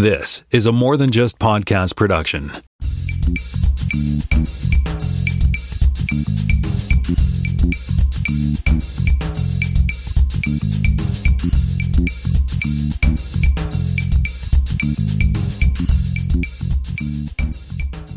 This is a more than just podcast production.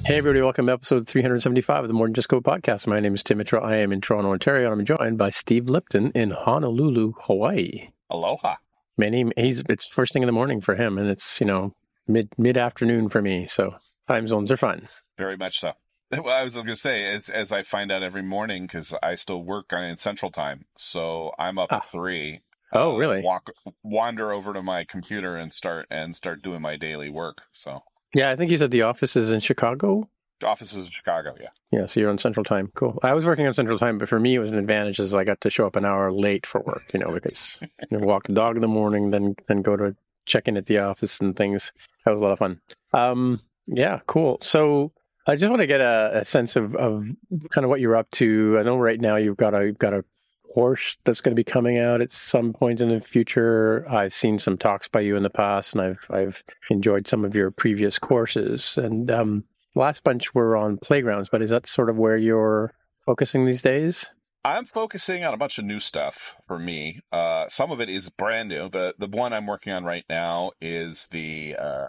Hey everybody, welcome to episode 375 of the More Than Just Code podcast. My name is Tim Mitchell. I am in Toronto, Ontario, and I'm joined by Steve Lipton in Honolulu, Hawaii. Aloha. Name he's it's first thing in the morning for him and it's, you know, mid mid afternoon for me. So time zones are fun. Very much so. Well, I was going to say, as as I find out every morning, because I still work on in Central Time, so I'm up Ah. at three. Oh, uh, really? Walk, wander over to my computer and start and start doing my daily work. So, Yeah, I think you said the office is in Chicago. The office is in Chicago. Yeah. Yeah, so you're on Central Time. Cool. I was working on Central Time, but for me it was an advantage as I got to show up an hour late for work, you know, because you know, walk the dog in the morning, then then go to check in at the office and things. That was a lot of fun. Um, yeah, cool. So I just want to get a, a sense of, of kind of what you're up to. I know right now you've got a you've got a course that's going to be coming out at some point in the future. I've seen some talks by you in the past, and I've I've enjoyed some of your previous courses. And um, last bunch were on playgrounds, but is that sort of where you're focusing these days? I'm focusing on a bunch of new stuff for me. Uh, some of it is brand new. The the one I'm working on right now is the uh,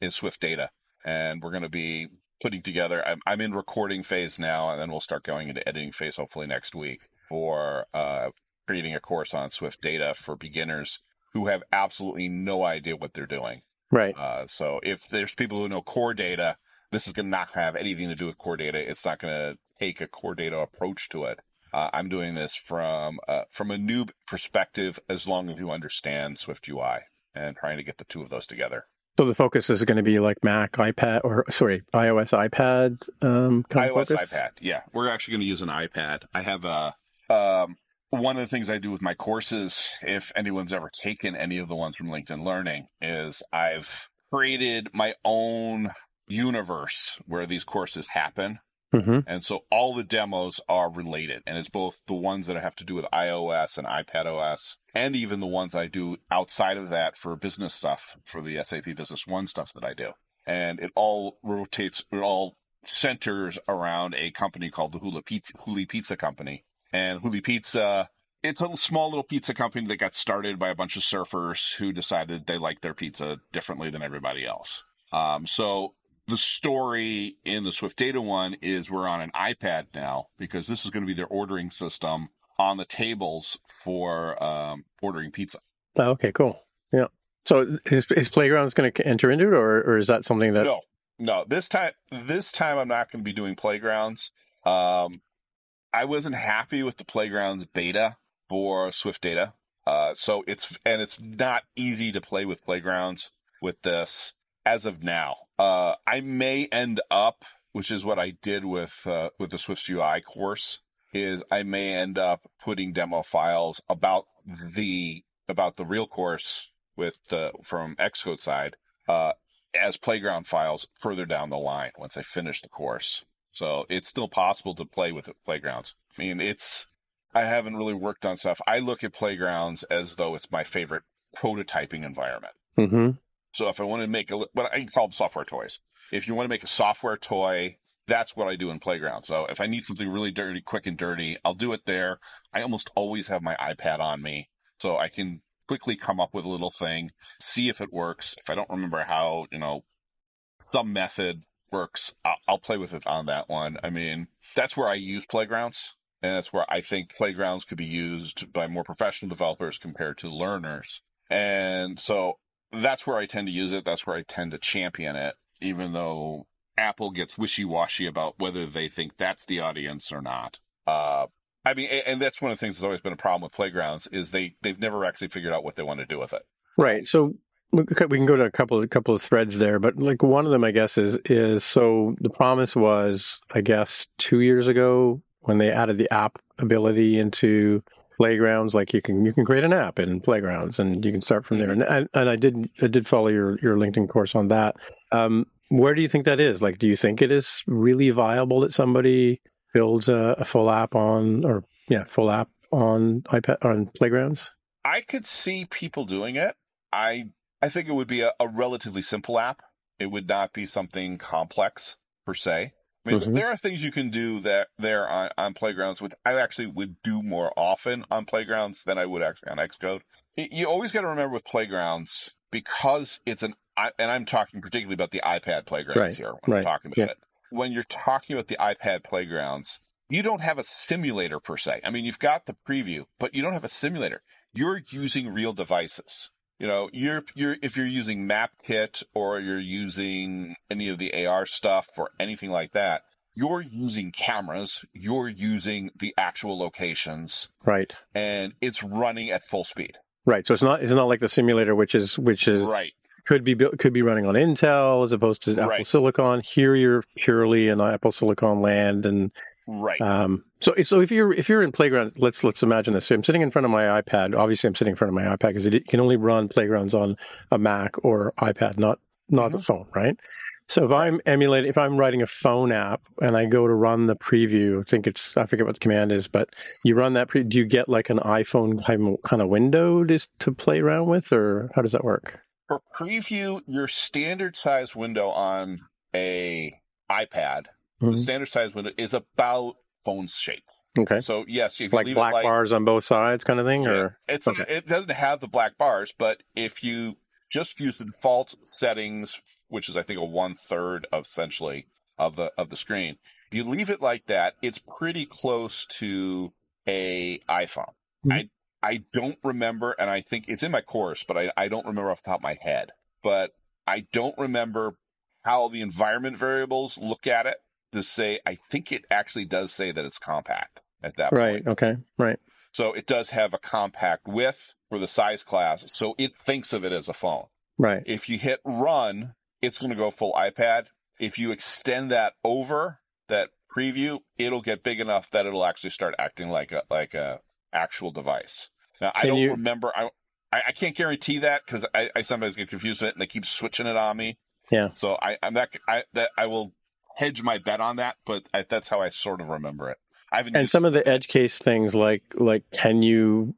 is Swift Data, and we're going to be putting together. I'm I'm in recording phase now, and then we'll start going into editing phase hopefully next week for uh, creating a course on Swift Data for beginners who have absolutely no idea what they're doing. Right. Uh, so if there's people who know core data, this is going to not have anything to do with core data. It's not going to take a core data approach to it. Uh, I'm doing this from uh, from a noob perspective, as long as you understand Swift UI, and trying to get the two of those together. So the focus is going to be like Mac, iPad, or sorry, iOS, iPad. Um, kind of iOS, iPad. Yeah, we're actually going to use an iPad. I have a um, one of the things I do with my courses, if anyone's ever taken any of the ones from LinkedIn Learning, is I've created my own universe where these courses happen. hmm And so all the demos are related, and it's both the ones that I have to do with iOS and iPad OS, and even the ones I do outside of that for business stuff, for the SAP Business One stuff that I do. And it all rotates, it all centers around a company called the Hula Pizza, Huli Pizza Company. And Huli Pizza, it's a small little pizza company that got started by a bunch of surfers who decided they liked their pizza differently than everybody else. Um, so the story in the Swift Data one is we're on an iPad now because this is going to be their ordering system on the tables for um, ordering pizza. Oh, okay, cool. Yeah. So is, is Playgrounds going to enter into it, or, or is that something that? No, no. This time, this time I'm not going to be doing playgrounds. Um, I wasn't happy with the playgrounds beta for Swift Data. Uh, so it's and it's not easy to play with playgrounds with this as of now. Uh, I may end up, which is what I did with uh, with the Swift UI course, is I may end up putting demo files about the about the real course with from Xcode side uh, as playground files further down the line once I finish the course. So it's still possible to play with playgrounds. I mean, it's I haven't really worked on stuff. I look at playgrounds as though it's my favorite prototyping environment. hmm So if I want to make a, what I call them software toys. If you want to make a software toy, that's what I do in playground. So if I need something really dirty, quick and dirty, I'll do it there. I almost always have my iPad on me, so I can quickly come up with a little thing, see if it works. If I don't remember how, you know, some method works, I'll, I'll play with it on that one. I mean, that's where I use playgrounds. And that's where I think playgrounds could be used by more professional developers compared to learners. And so that's where I tend to use it. That's where I tend to champion it, even though Apple gets wishy washy about whether they think that's the audience or not. Uh, I mean, and that's one of the things that's always been a problem with playgrounds is they they've never actually figured out what they want to do with it. Right. So we can go to a couple a couple of threads there, but like one of them, I guess, is is so the promise was, I guess, two years ago when they added the app ability into playgrounds like you can you can create an app in playgrounds and you can start from there and and, and i did i did follow your your linkedin course on that um where do you think that is like do you think it is really viable that somebody builds a, a full app on or yeah full app on ipad on playgrounds I could see people doing it. I I think it would be a, a relatively simple app. It would not be something complex per se. I mean, Mhm. there are things you can do that there on, on playgrounds, which I actually would do more often on playgrounds than I would actually on Xcode. You always got to remember with playgrounds because it's an, and I'm talking particularly about the iPad playgrounds Right, here when right, I'm talking about yeah. it. When you're talking about the iPad playgrounds, you don't have a simulator per se. I mean, you've got the preview, but you don't have a simulator. You're using real devices. You know, you're you're if you're using MapKit or you're using any of the AR stuff or anything like that, you're using cameras, you're using the actual locations, Right. and it's running at full speed. Right. So it's not it's not like the simulator, which is which is Right. could be built could be running on Intel as opposed to Apple Right. Silicon. Here you're purely in Apple Silicon land, and Right. um, so so if you're if you're in Playground, let's let's imagine this. So I'm sitting in front of my iPad. Obviously, I'm sitting in front of my iPad because it can only run Playgrounds on a Mac or iPad, not not the phone, right? So if I'm emulating, if I'm writing a phone app and I go to run the preview, I think it's I forget what the command is, but you run that. Pre- do you get like an iPhone kind of window to to play around with, or how does that work? For preview, your standard size window on a iPad, the Mhm. standard size window is about phone shaped. Okay, So yes, if you like leave black like bars on both sides, kind of thing, Yeah. or It's Okay. it doesn't have the black bars, but if you just use the default settings, which is I think a one third of essentially of the of the screen, if you leave it like that, it's pretty close to a iPhone. Mhm. I I don't remember, and I think it's in my course, but I, I don't remember off the top of my head. But I don't remember how the environment variables look at it to say. I think it actually does say that it's compact at that point. right? Okay, right. So it does have a compact width for the size class. So it thinks of it as a phone. Right. If you hit run, it's going to go full iPad. If you extend that over that preview, it'll get big enough that it'll actually start acting like a like a actual device. Now I don't you- remember. I I, can't guarantee that because I, I sometimes get confused with it and they keep switching it on me. Yeah. So I I'm not I that I will hedge my bet on that, but I, that's how I sort of remember it. I haven't And some of the edge case things, like like can you,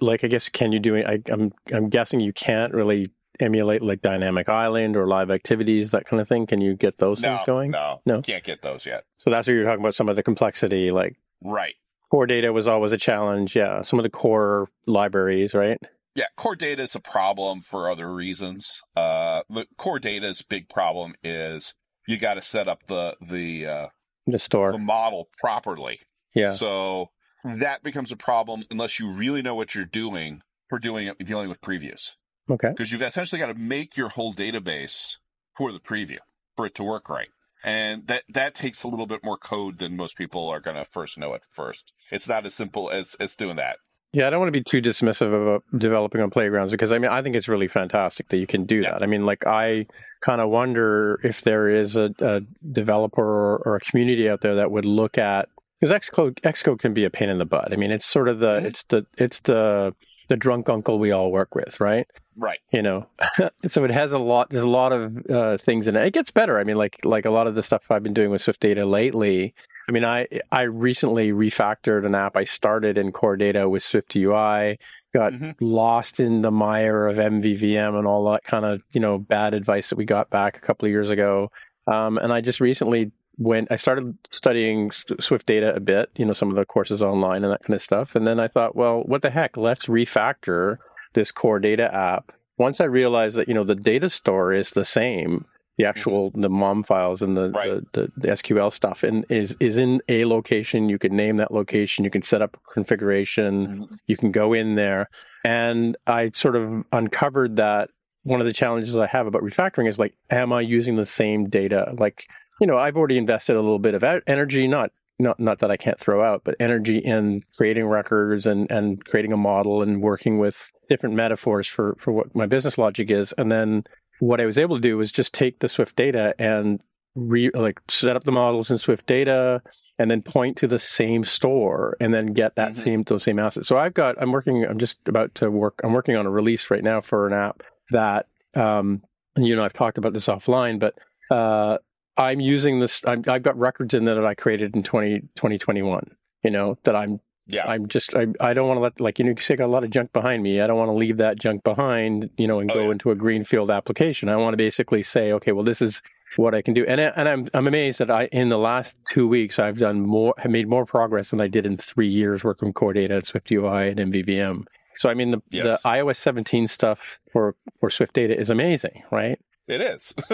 like I guess can you do it? I, I'm I'm guessing you can't really emulate like Dynamic Island or live activities that kind of thing. Can you get those no, things going? No, No? can't get those yet. So that's what you're talking about. Some of the complexity, like Right. core data was always a challenge. Yeah, some of the core libraries, right? Yeah, core data is a problem for other reasons. Uh, the core data's big problem is you got to set up the the uh, The store. the model properly. Yeah. So that becomes a problem unless you really know what you're doing for doing it, dealing with previews, Okay. because you've essentially got to make your whole database for the preview for it to work right. And that that takes a little bit more code than most people are going to first know at first. It's not as simple as as doing that. Yeah, I don't want to be too dismissive about developing on playgrounds because I mean I think it's really fantastic that you can do Yeah. that. I mean, like I kind of wonder if there is a, a developer or, or a community out there that would look at because Xcode Xcode can be a pain in the butt. I mean, it's sort of the Mhm. it's the it's the the drunk uncle we all work with, right? Right. You know, so it has a lot. There's a lot of uh, things in it. It gets better. I mean, like like a lot of the stuff I've been doing with Swift Data lately. I mean, I I recently refactored an app I started in Core Data with Swift UI. Got Mhm. lost in the mire of MVVM and all that kind of you know bad advice that we got back a couple of years ago. Um, and I just recently went. I started studying Swift Data a bit. You know, some of the courses online and that kind of stuff. And then I thought, well, what the heck? Let's refactor this Core Data app. Once I realized that you know the data store is the same, the actual the mom files and the, Right. the, the, the SQL stuff, and is is in a location. You can name that location. You can set up configuration. Mm-hmm. You can go in there, and I sort of uncovered that one of the challenges I have about refactoring is like, am I using the same data? Like, you know, I've already invested a little bit of energy, not not not that I can't throw out, but energy in creating records and and creating a model and working with different metaphors for for what my business logic is, and then what I was able to do was just take the Swift data and re like set up the models in Swift data and then point to the same store and then get that Mhm. same those same assets. So I've got I'm working I'm just about to work I'm working on a release right now for an app that um you know I've talked about this offline but uh I'm using this I'm, I've got records in there that I created in 20 2021 you know that I'm Yeah. I'm just I, I don't want to let like you know you say I got a lot of junk behind me. I don't want to leave that junk behind, you know, and Oh, go yeah. into a greenfield application. I want to basically say, okay, well, this is what I can do. And I, and I'm I'm amazed that I in the last two weeks I've done more, have made more progress than I did in three years working with Core Data at Swift UI and MVVM. So I mean the Yes. the iOS 17 stuff for for Swift Data is amazing, right? It is.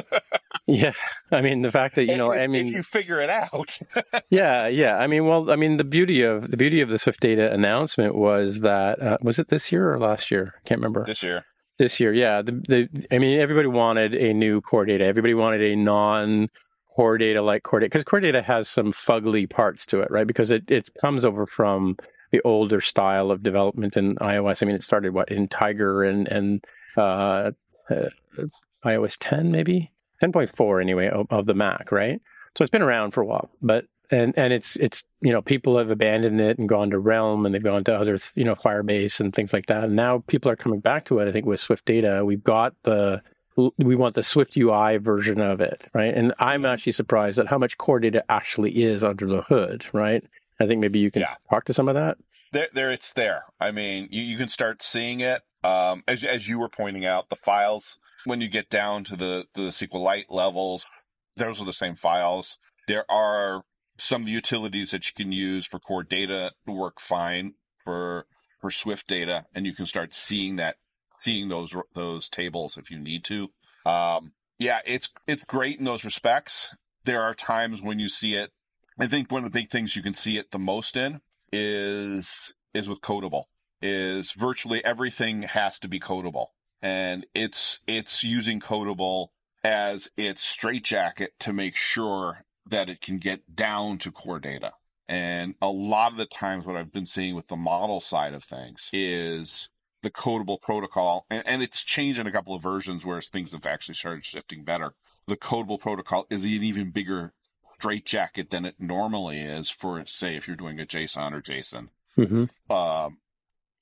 Yeah, I mean the fact that you know, if, I mean, if you figure it out. yeah, yeah. I mean, well, I mean, the beauty of the beauty of the Swift Data announcement was that uh, was it this year or last year? I can't remember. this year. This year, yeah. The, the I mean, everybody wanted a new core data. Everybody wanted a non core data like core data because core data has some fugly parts to it, right? Because it it comes over from the older style of development in iOS. I mean, it started what in Tiger and and uh, uh, iOS 10 maybe 10.4 anyway of, of the Mac, right? So it's been around for a while, but and and it's it's you know people have abandoned it and gone to Realm and they've gone to other you know Firebase and things like that. And now people are coming back to it. I think with Swift Data, we've got the we want the Swift UI version of it, right? And I'm actually surprised at how much core data actually is under the hood, right? I think maybe you can Yeah. talk to some of that. There, there, it's there. I mean, you, you can start seeing it. Um, as as you were pointing out, the files when you get down to the the SQLite levels, those are the same files. There are some utilities that you can use for core data to work fine for for Swift data, and you can start seeing that seeing those those tables if you need to. Um, yeah, it's it's great in those respects. There are times when you see it. I think one of the big things you can see it the most in is is with codable. Is virtually everything has to be codable, and it's it's using codable as its straitjacket to make sure that it can get down to core data. And a lot of the times, what I've been seeing with the model side of things is the codable protocol, and, and it's changed in a couple of versions where things have actually started shifting better. The codable protocol is an even bigger straitjacket than it normally is for, say, if you're doing a JSON or JSON Mm-hmm. um,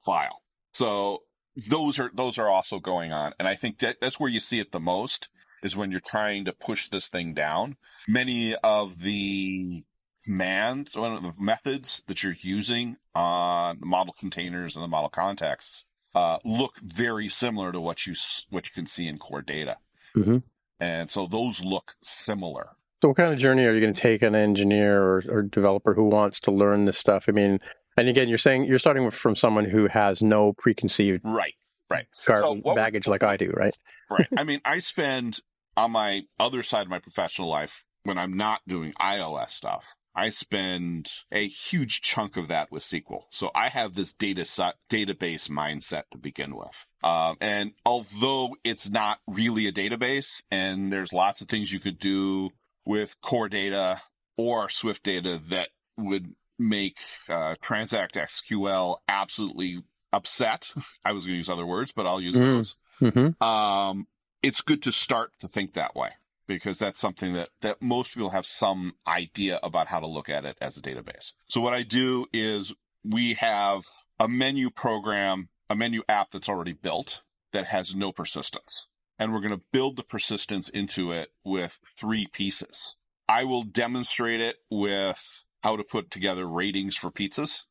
file. So those are those are also going on, and I think that that's where you see it the most is when you're trying to push this thing down. Many of the commands, one of the methods that you're using on the model containers and the model contexts uh, look very similar to what you what you can see in core data, Mhm. and so those look similar. So, what kind of journey are you going to take an engineer or, or developer who wants to learn this stuff? I mean, and again, you're saying you're starting from someone who has no preconceived Right, right. gar- So what we- baggage like I do, right? right. I mean, I spend on my other side of my professional life when I'm not doing iOS stuff. I spend a huge chunk of that with SQL. So I have this data set, database mindset to begin with. Um, and although it's not really a database, and there's lots of things you could do with core data or Swift data that would make uh, Transact SQL absolutely upset. I was going to use other words, but I'll use Mm. those Mm-hmm. um, it's good to start to think that way because that's something that, that most people have some idea about how to look at it as a database. So what I do is we have a menu program, a menu app that's already built that has no persistence. And we're going to build the persistence into it with three pieces. I will demonstrate it with how to put together ratings for pizzas.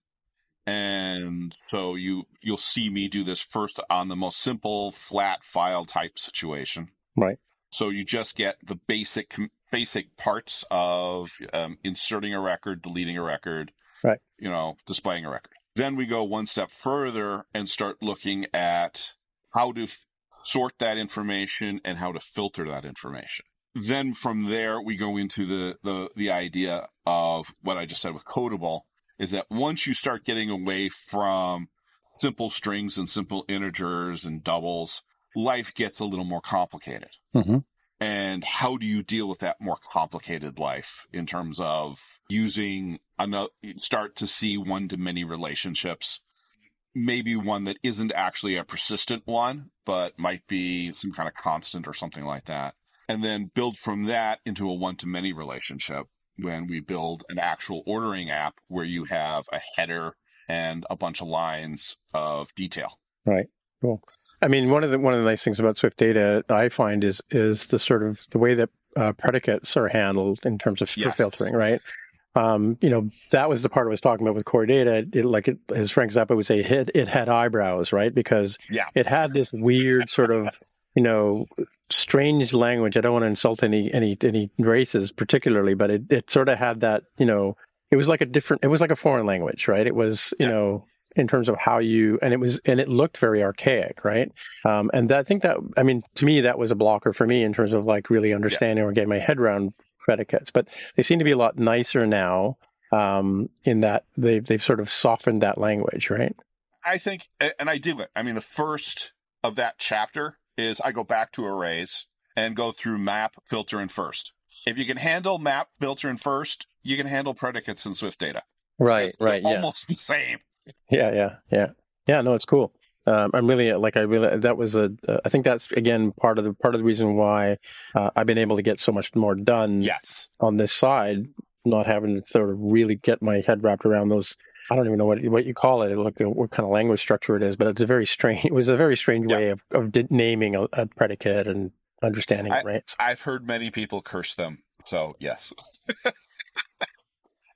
And so you you'll see me do this first on the most simple flat file type situation. Right. So you just get the basic basic parts of um, inserting a record, deleting a record, Right. You know, displaying a record. Then we go one step further and start looking at how to f- sort that information and how to filter that information. Then from there we go into the the the idea of what I just said with codable is that once you start getting away from simple strings and simple integers and doubles, life gets a little more complicated. Mhm. And how do you deal with that more complicated life in terms of using another, start to see one to many relationships, maybe one that isn't actually a persistent one, but might be some kind of constant or something like that. And then build from that into a one to many relationship when we build an actual ordering app where you have a header and a bunch of lines of detail. Right. Cool. I mean, one of the one of the nice things about Swift data I find is is the sort of the way that uh, predicates are handled in terms of Yes. filtering, right? um, you know, that was the part I was talking about with core data. It, like it, as Frank Zappa would say, it, it had eyebrows, right? Because Yeah. it had this weird sort of, you know, strange language. I don't want to insult any any any races particularly, but it, it sort of had that, you know, it was like a different, it was like a foreign language, right? It was, you Yeah. know, in terms of how you, and it was, and it looked very archaic, right? Um, and that, I think that, I mean, to me, that was a blocker for me in terms of like really understanding or getting my head around predicates. But they seem to be a lot nicer now um, in that they've they've sort of softened that language, right? I think, and I do it. I mean, the first of that chapter is I go back to arrays and go through map, filter, and first. If you can handle map, filter, and first, you can handle predicates in Swift data. Right, It's- right, yeah, Almost the same. yeah, yeah, yeah, yeah. No, it's cool. Um, I'm really like I really that was a uh, I think that's again part of the part of the reason why uh, I've been able to get so much more done Yes. on this side, not having to sort of really get my head wrapped around those. I don't even know what what you call it, like what kind of language structure it is, but it's a very strange. It was a very strange Yeah. way of of naming a, a predicate and understanding it, right? I've heard many people curse them. So, yes. it,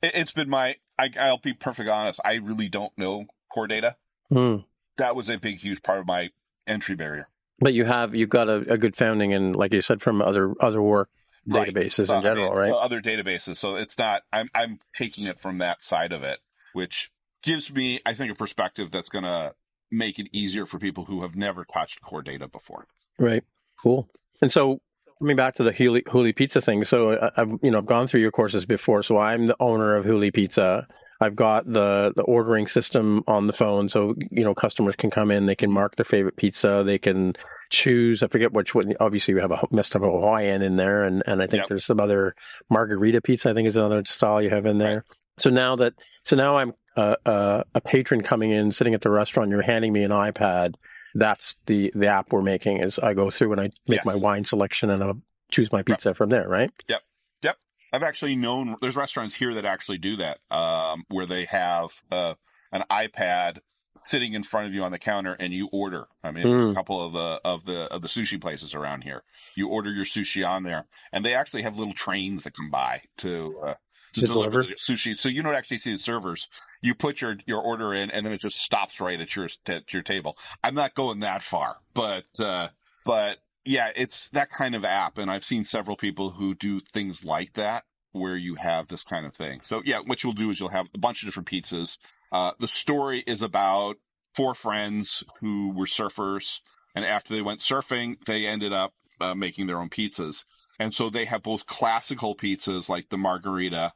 it's been my, I, I'll be perfect honest. I really don't know core data. Hmm. That was a big, huge part of my entry barrier. But you have you've got a, a good founding and like you said, from other other work Right. databases So, in general, I mean, right? so other databases. So it's not. I'm I'm taking it from that side of it, which gives me, I think, a perspective that's going to make it easier for people who have never touched core data before. Right. Cool. And so coming back to the Huli, Huli Pizza thing, so I- I've you know I've gone through your courses before, so I'm the owner of Huli Pizza. I've got the the ordering system on the phone, so you know customers can come in, they can mark their favorite pizza, they can choose. I forget which one. Obviously, we have a messed up Hawaiian in there, and and I think Yep. there's some other margarita pizza. I think is another style you have in there. So now that so now I'm uh, uh, a patron coming in, sitting at the restaurant, you're handing me an iPad. That's the the app we're making. Is I go through and I make Yes. my wine selection and I'll choose my pizza from there, right? Yep. Yep. I've actually known there's restaurants here that actually do that, um, where they have uh, an iPad sitting in front of you on the counter and you order. I mean, there's a Mm. couple of the of the of the sushi places around here. You order your sushi on there, and they actually have little trains that come by to uh, to, To deliver, deliver? sushi. So you don't actually see the servers. You put your your order in, and then it just stops right at your at your table. I'm not going that far, but uh, but yeah, it's that kind of app, and I've seen several people who do things like that where you have this kind of thing. So yeah, what you'll do is you'll have a bunch of different pizzas. Uh, the story is about four friends who were surfers, and after they went surfing, they ended up uh, making their own pizzas. And so they have both classical pizzas like the margarita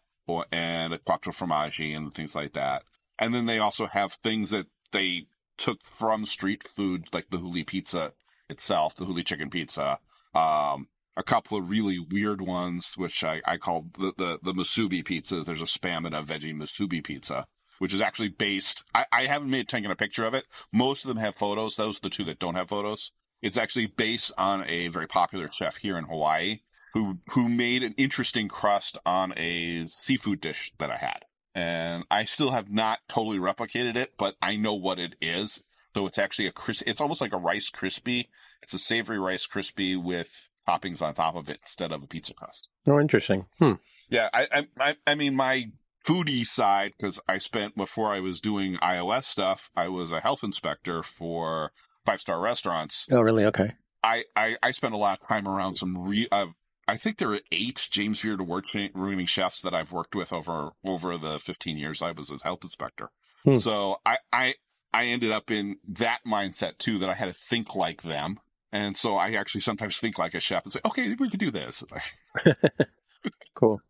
and a quattro formaggi and things like that. And then they also have things that they took from street food, like the huli pizza itself, the huli chicken pizza. Um, a couple of really weird ones, which I, I call the, the, the musubi pizzas. There's a spam and a veggie musubi pizza, which is actually based. I, I haven't made taken a picture of it. Most of them have photos. Those are the two that don't have photos. It's actually based on a very popular chef here in Hawaii who who made an interesting crust on a seafood dish that I had. And I still have not totally replicated it, but I know what it is. So it's actually a crisp, it's almost like a rice crispy. It's a savory rice crispy with toppings on top of it instead of a pizza crust. Oh, interesting. Hmm. Yeah, I I I, mean my foodie side because I spent before I was doing iOS stuff, I was a health inspector for five star restaurants. Oh, really? Okay. I, I I spent a lot of time around some re. Uh, I think there are eight James Beard award winning chefs that I've worked with over over the 15 years I was a health inspector. Hmm. So I I I ended up in that mindset too that I had to think like them. And so I actually sometimes think like a chef and say, okay, we could do this. Cool.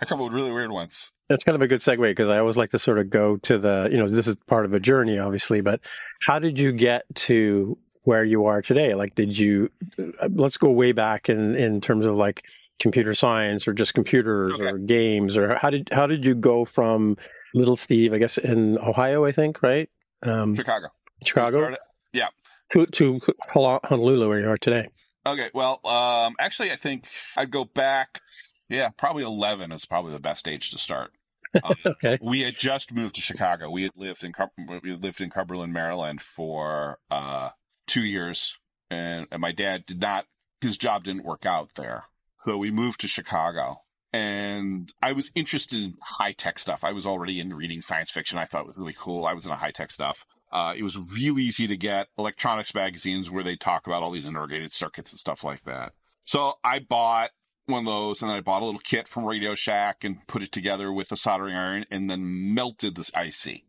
I come up with really weird ones. That's kind of a good segue because I always like to sort of go to the, you know, this is part of a journey, obviously, but how did you get to where you are today? Like, did you, uh, let's go way back in, in terms of like computer science or just computers Okay. or games or how did, how did you go from little Steve, I guess in Ohio, I think, right? Um, Chicago. Chicago Started- to, to Honolulu where you are today. Okay, well, um, actually, I think I'd go back. Yeah, probably eleven is probably the best age to start. Um, Okay. we had just moved to Chicago. We had lived in we had lived in Cumberland, Maryland, for uh, two years, and, and my dad did not. His job didn't work out there, so we moved to Chicago. and I was interested in high tech stuff. I was already into reading science fiction. I thought it was really cool. I was into high tech stuff. Uh, it was real easy to get electronics magazines where they talk about all these integrated circuits and stuff like that. So I bought one of those and then I bought a little kit from Radio Shack and put it together with a soldering iron and then melted this IC.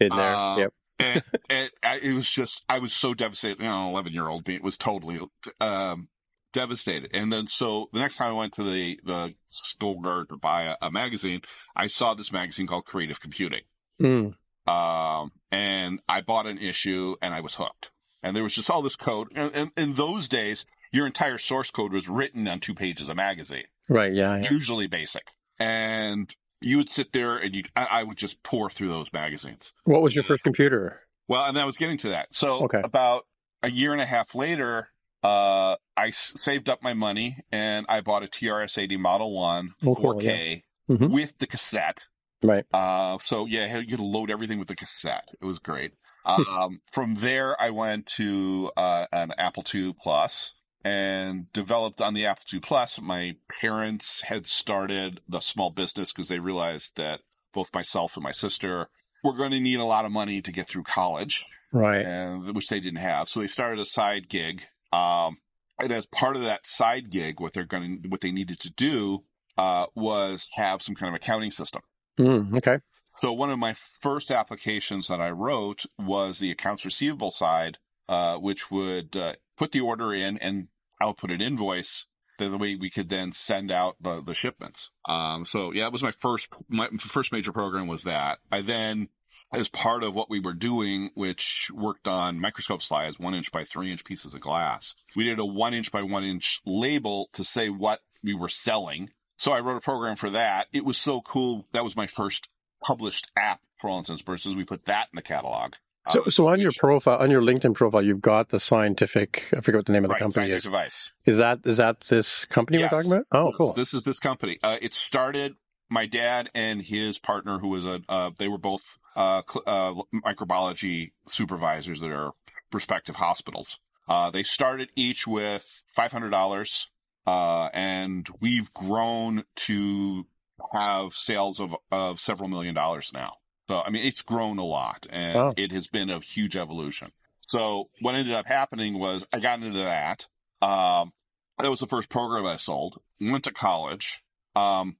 In there. Uh, yep. And, and I, it was just, I was so devastated. You know, 11 year old me was totally um, devastated. And then, so the next time I went to the, the store to buy a, a magazine, I saw this magazine called Creative Computing. Mm. Um, and I bought an issue and I was hooked. And there was just all this code. And, and in those days, your entire source code was written on two pages of magazine, Right. Yeah. yeah. usually basic. And you would sit there and you, I, I would just pour through those magazines. What was your first computer? Well, and I was getting to that. So Okay. about a year and a half later, uh, I s- saved up my money and I bought a TRS-80 Model One Oh, cool, 4K Mhm. with the cassette. Right. Uh, so yeah, you could load everything with the cassette. It was great. Um, from there, I went to uh, an Apple II Plus and developed on the Apple II Plus. My parents had started the small business because they realized that both myself and my sister were going to need a lot of money to get through college Right. and which they didn't have. So they started a side gig. Um, and as part of that side gig, what they're going to, what they needed to do, uh, was have some kind of accounting system. Mm, okay. So one of my first applications that I wrote was the accounts receivable side, uh, which would uh, put the order in and output an invoice. The way we could then send out the, the shipments. Um, so yeah, it was my first my first major program was that. I then, as part of what we were doing, which worked on microscope slides, one inch by three inch pieces of glass, we did a one inch by one inch label to say what we were selling. So I wrote a program for that. It was so cool. That was my first published app for all intents and purposes. We put that in the catalog. So, Um, so on your profile, on your LinkedIn profile, you've got the scientific. I forget what the name of the right, company scientific is. device. Is that is that this company Yes. we're talking about? Oh, cool. This is this company. Uh, it started. My dad and his partner, who was a, uh, they were both uh, uh, microbiology supervisors at our respective hospitals. Uh, they started each with five hundred dollars, uh, and we've grown to have sales of of several million dollars now. So I mean, it's grown a lot, and Wow. it has been a huge evolution. So what ended up happening was I got into that. Um, that was the first program I sold. Went to college. Um,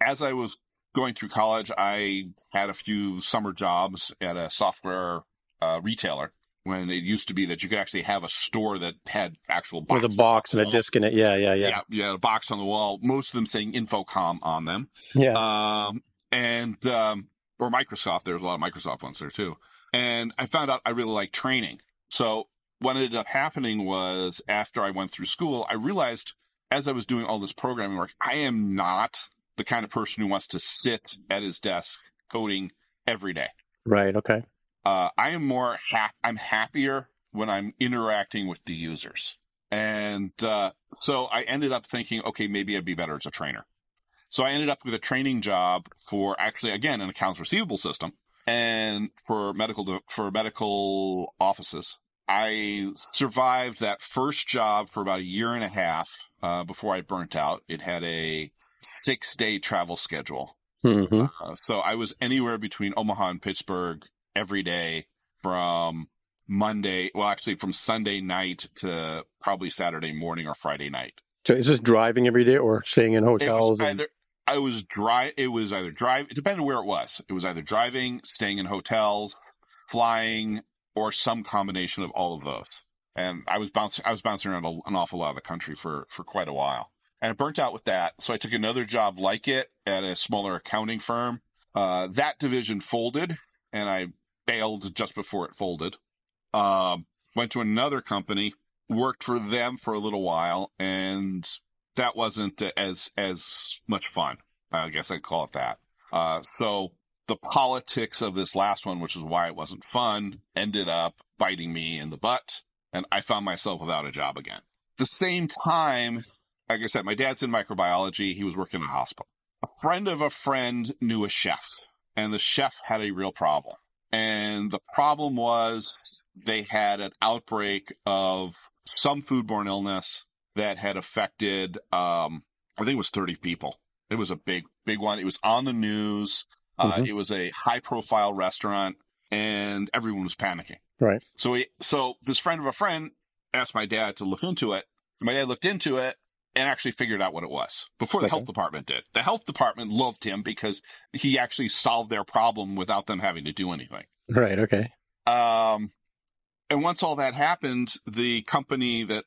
as I was going through college, I had a few summer jobs at a software uh, retailer. When it used to be that you could actually have a store that had actual boxes. With a box and a disc in it. Yeah, yeah, yeah, Yeah, yeah, a box on the wall. Most of them saying Infocom on them yeah. um, and um, or Microsoft. There's a lot of Microsoft ones there too. And I found out I really like training. So what ended up happening was after I went through school, I realized as I was doing all this programming work, I am not the kind of person who wants to sit at his desk coding every day. Right. Okay. Uh, I am more hap- I'm happier when I'm interacting with the users. And uh, so I ended up thinking, okay, maybe I'd be better as a trainer. So I ended up with a training job for actually, again, an accounts receivable system and for medical for medical offices. I survived that first job for about a year and a half uh, before I burnt out. It had a six day travel schedule. hmm Uh, so I was anywhere between Omaha and Pittsburgh every day from Monday, well, actually from Sunday night to probably Saturday morning or Friday night. So is this driving every day or staying in It was hotels? and- either I was dry. It was either drive. It depended where it was. It was either driving, staying in hotels, flying, or some combination of all of those. And I was bouncing. I was bouncing around a, an awful lot of the country for for quite a while. And it burnt out with that, so I took another job like it at a smaller accounting firm. Uh, that division folded, and I bailed just before it folded. Um, went to another company, worked for them for a little while, and that wasn't as as much fun. I guess I'd call it that. Uh, so the politics of this last one, which is why it wasn't fun, ended up biting me in the butt, and I found myself without a job again. The same time, like I said, my dad's in microbiology. He was working in a hospital. A friend of a friend knew a chef, and the chef had a real problem. And the problem was they had an outbreak of some foodborne illness that had affected um, I think it was 30 people. It was a big, big one. It was on the news. Uh, Mhm. It was a high profile restaurant and everyone was panicking. Right. So we, so this friend of a friend asked my dad to look into it. My dad looked into it and actually figured out what it was before the Okay. health department did. The health department loved him because he actually solved their problem without them having to do anything. Right. Okay. Um, and once all that happened, the company that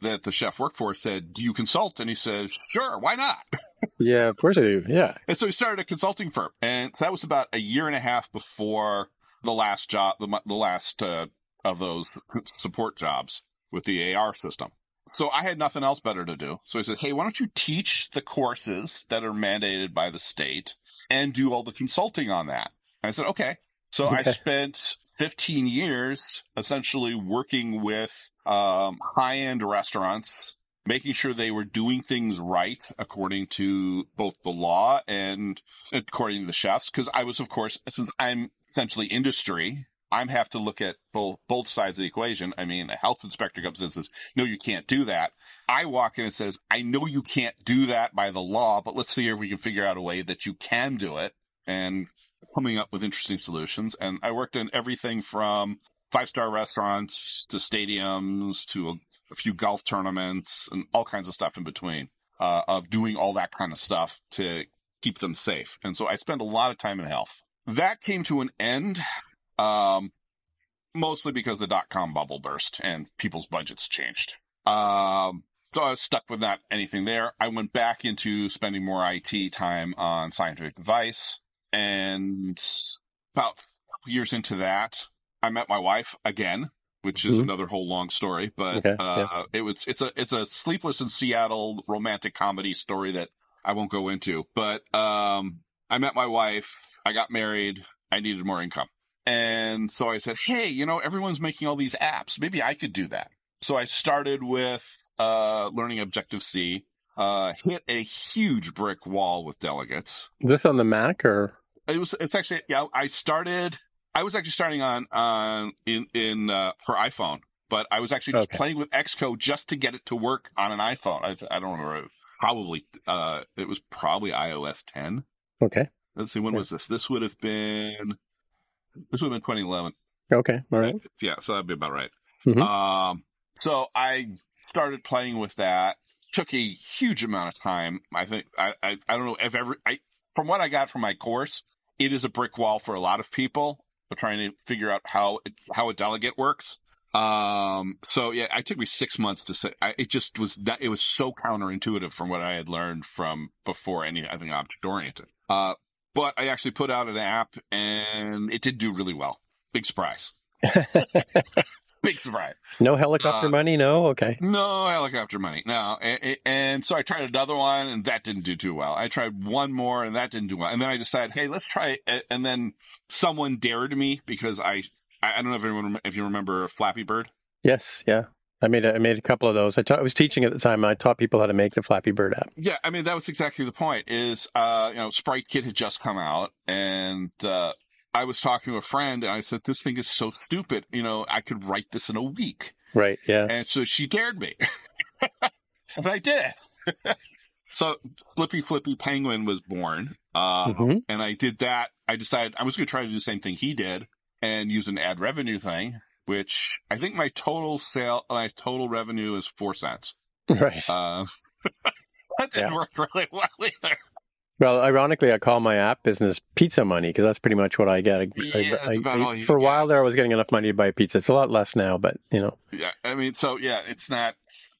that the chef worked for said, "Do you consult?" And he says, "Sure, why not?" Yeah. Of course I do. Yeah. And so he started a consulting firm, and so that was about a year and a half before the last job, the, the last uh, of those support jobs with the AR system. So I had nothing else better to do. So I said, "Hey, why don't you teach the courses that are mandated by the state and do all the consulting on that?" And I said, "Okay." So I spent 15 years essentially working with um, high-end restaurants making sure they were doing things right according to both the law and according to the chefs. Because I was, of course, since I'm essentially industry, I have to look at both both sides of the equation. I mean, a health inspector comes in and says, "No, you can't do that." I walk in and says, "I know you can't do that by the law, but let's see if we can figure out a way that you can do it." And coming up with interesting solutions. And I worked in everything from five star restaurants to stadiums to a a few golf tournaments and all kinds of stuff in between uh, of doing all that kind of stuff to keep them safe. And so I spent a lot of time in health. That came to an end, um, mostly because the dot com bubble burst and people's budgets changed. Um, so I was stuck with not anything there. I went back into spending more IT time on Scientific Device. And about a years into that, I met my wife again which is Mhm. another whole long story. But Okay, uh, it was it's a it's a sleepless in Seattle romantic comedy story that I won't go into. But um, I met my wife. I got married. I needed more income, and so I said, "Hey, you know, everyone's making all these apps. Maybe I could do that." So I started with uh, learning Objective C. Uh, hit a huge brick wall with delegates. Is this on the Mac or? It was. It's actually. Yeah. I started. I was actually starting on on in in uh, for iPhone, but I was actually just Okay. playing with Xcode just to get it to work on an iPhone. I, I don't remember. Probably. Uh, it was probably iOS 10. Okay. Let's see. When Yeah. was this? This would have been. This would have been 2011. Okay. All right. Yeah. So that'd be about right. Mhm. Um. So I started playing with that. Took a huge amount of time. I think I I, I don't know if ever I from what I got from my course, it is a brick wall for a lot of people. But trying to figure out how it, how a delegate works. Um. So yeah, it took me six months to say. I, it just was that it was so counterintuitive from what I had learned from before anything object oriented. Uh. But I actually put out an app and it did do really well. Big surprise. Big surprise. no helicopter Uh, money. No. Okay. No helicopter money. No. And, and so I tried another one and that didn't do too well. I tried one more and that didn't do well. And then I decided, hey, let's try it. And then someone dared me because I, I don't know if anyone, if you remember Flappy Bird. Yes. Yeah. I made a, I made a couple of those. I, taught, I was teaching at the time. I taught people how to make the Flappy Bird app. Yeah, I mean that was exactly the point. Is uh, you know, Sprite Kit had just come out, and uh, I was talking to a friend, and I said, "This thing is so stupid. You know, I could write this in a week." Right. Yeah. And so she dared me. and I did. so Slippy Flippy Penguin was born. Uh, Mhm. And I did that. I decided I was going to try to do the same thing he did and use an ad revenue thing, which I think my total sale, my total revenue is four cents. Right. Uh, that didn't Yeah. work really well either. Well, ironically, I call my app business pizza money because that's pretty much what I get. I, Yeah, that's I- about I- all you for a get. while there, I was getting enough money to buy pizza. It's a lot less now, but you know, Yeah. I mean, so yeah, it's not,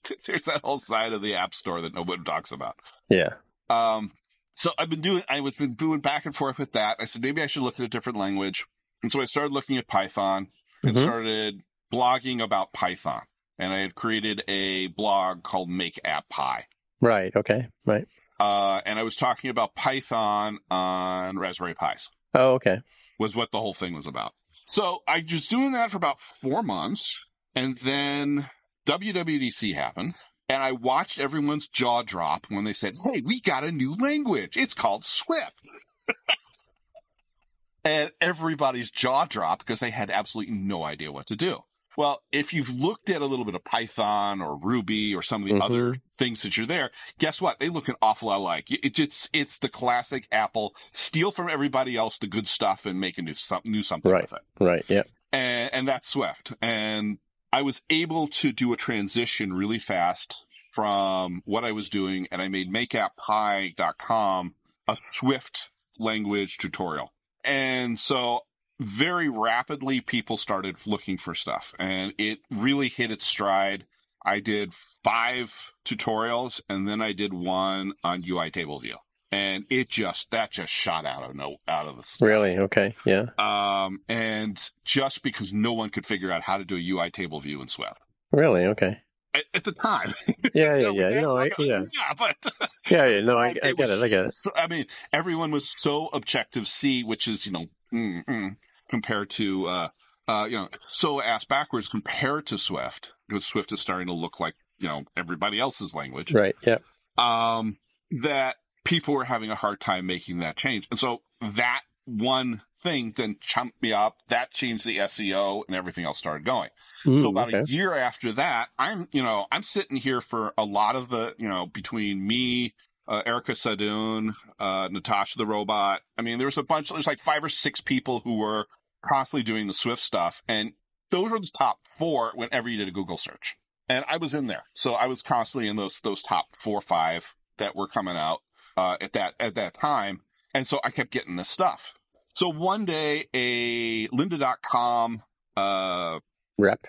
there's that whole side of the app store that nobody talks about. yeah. Um, so I've been doing, I was been doing back and forth with that. I said maybe I should look at a different language, and so I started looking at Python and Mhm. started blogging about Python. And I had created a blog called Make App Pie. Right. Okay. Right. Uh, and I was talking about Python on Raspberry Pis Oh, okay. was what the whole thing was about. So I was doing that for about four months, and then WWDC happened, and I watched everyone's jaw drop when they said, "Hey, we got a new language. It's called Swift." and everybody's jaw dropped because they had absolutely no idea what to do. Well, if you've looked at a little bit of Python or Ruby or some of the Mhm. other things that you're there, guess what? They look an awful lot alike. It just it's the classic Apple steal from everybody else the good stuff and make a new something new something Right. with it. Right. Yeah. And and that's Swift. And I was able to do a transition really fast from what I was doing, and I made makeapppie.com a Swift language tutorial. And so very rapidly people started looking for stuff and it really hit its stride. I did five tutorials and then I did one on UI table view. And it just that just shot out of no out of the sky. Really. Okay. Yeah. Um and just because no one could figure out how to do a UI table view in Swift. Really. Okay. At, at the time. Yeah. Yeah. So Yeah. it's- No. I, yeah. yeah, but Yeah. Yeah. No. I, It I get was- it. I get it. So, I mean, everyone was so Objective C, which is, you know, mm, mm, compared to, uh, uh, you know, so ass backwards compared to Swift, because Swift is starting to look like, you know, everybody else's language. Right. Yeah. Um, that people were having a hard time making that change. And so that one thing then chumped me up. That changed the SEO and everything else started going. Mm, So about okay. a year after that, I'm, you know, I'm sitting here for a lot of the, you know, between me, uh, Erica Sadun, uh, Natasha the robot. I mean, there was a bunch, there's like five or six people who were constantly doing the Swift stuff. And those were the top four whenever you did a Google search. And I was in there. So I was constantly in those, those top four or five that were coming out, uh, at that, at that time. And so I kept getting this stuff. So one day a lynda.com, uh, Rep.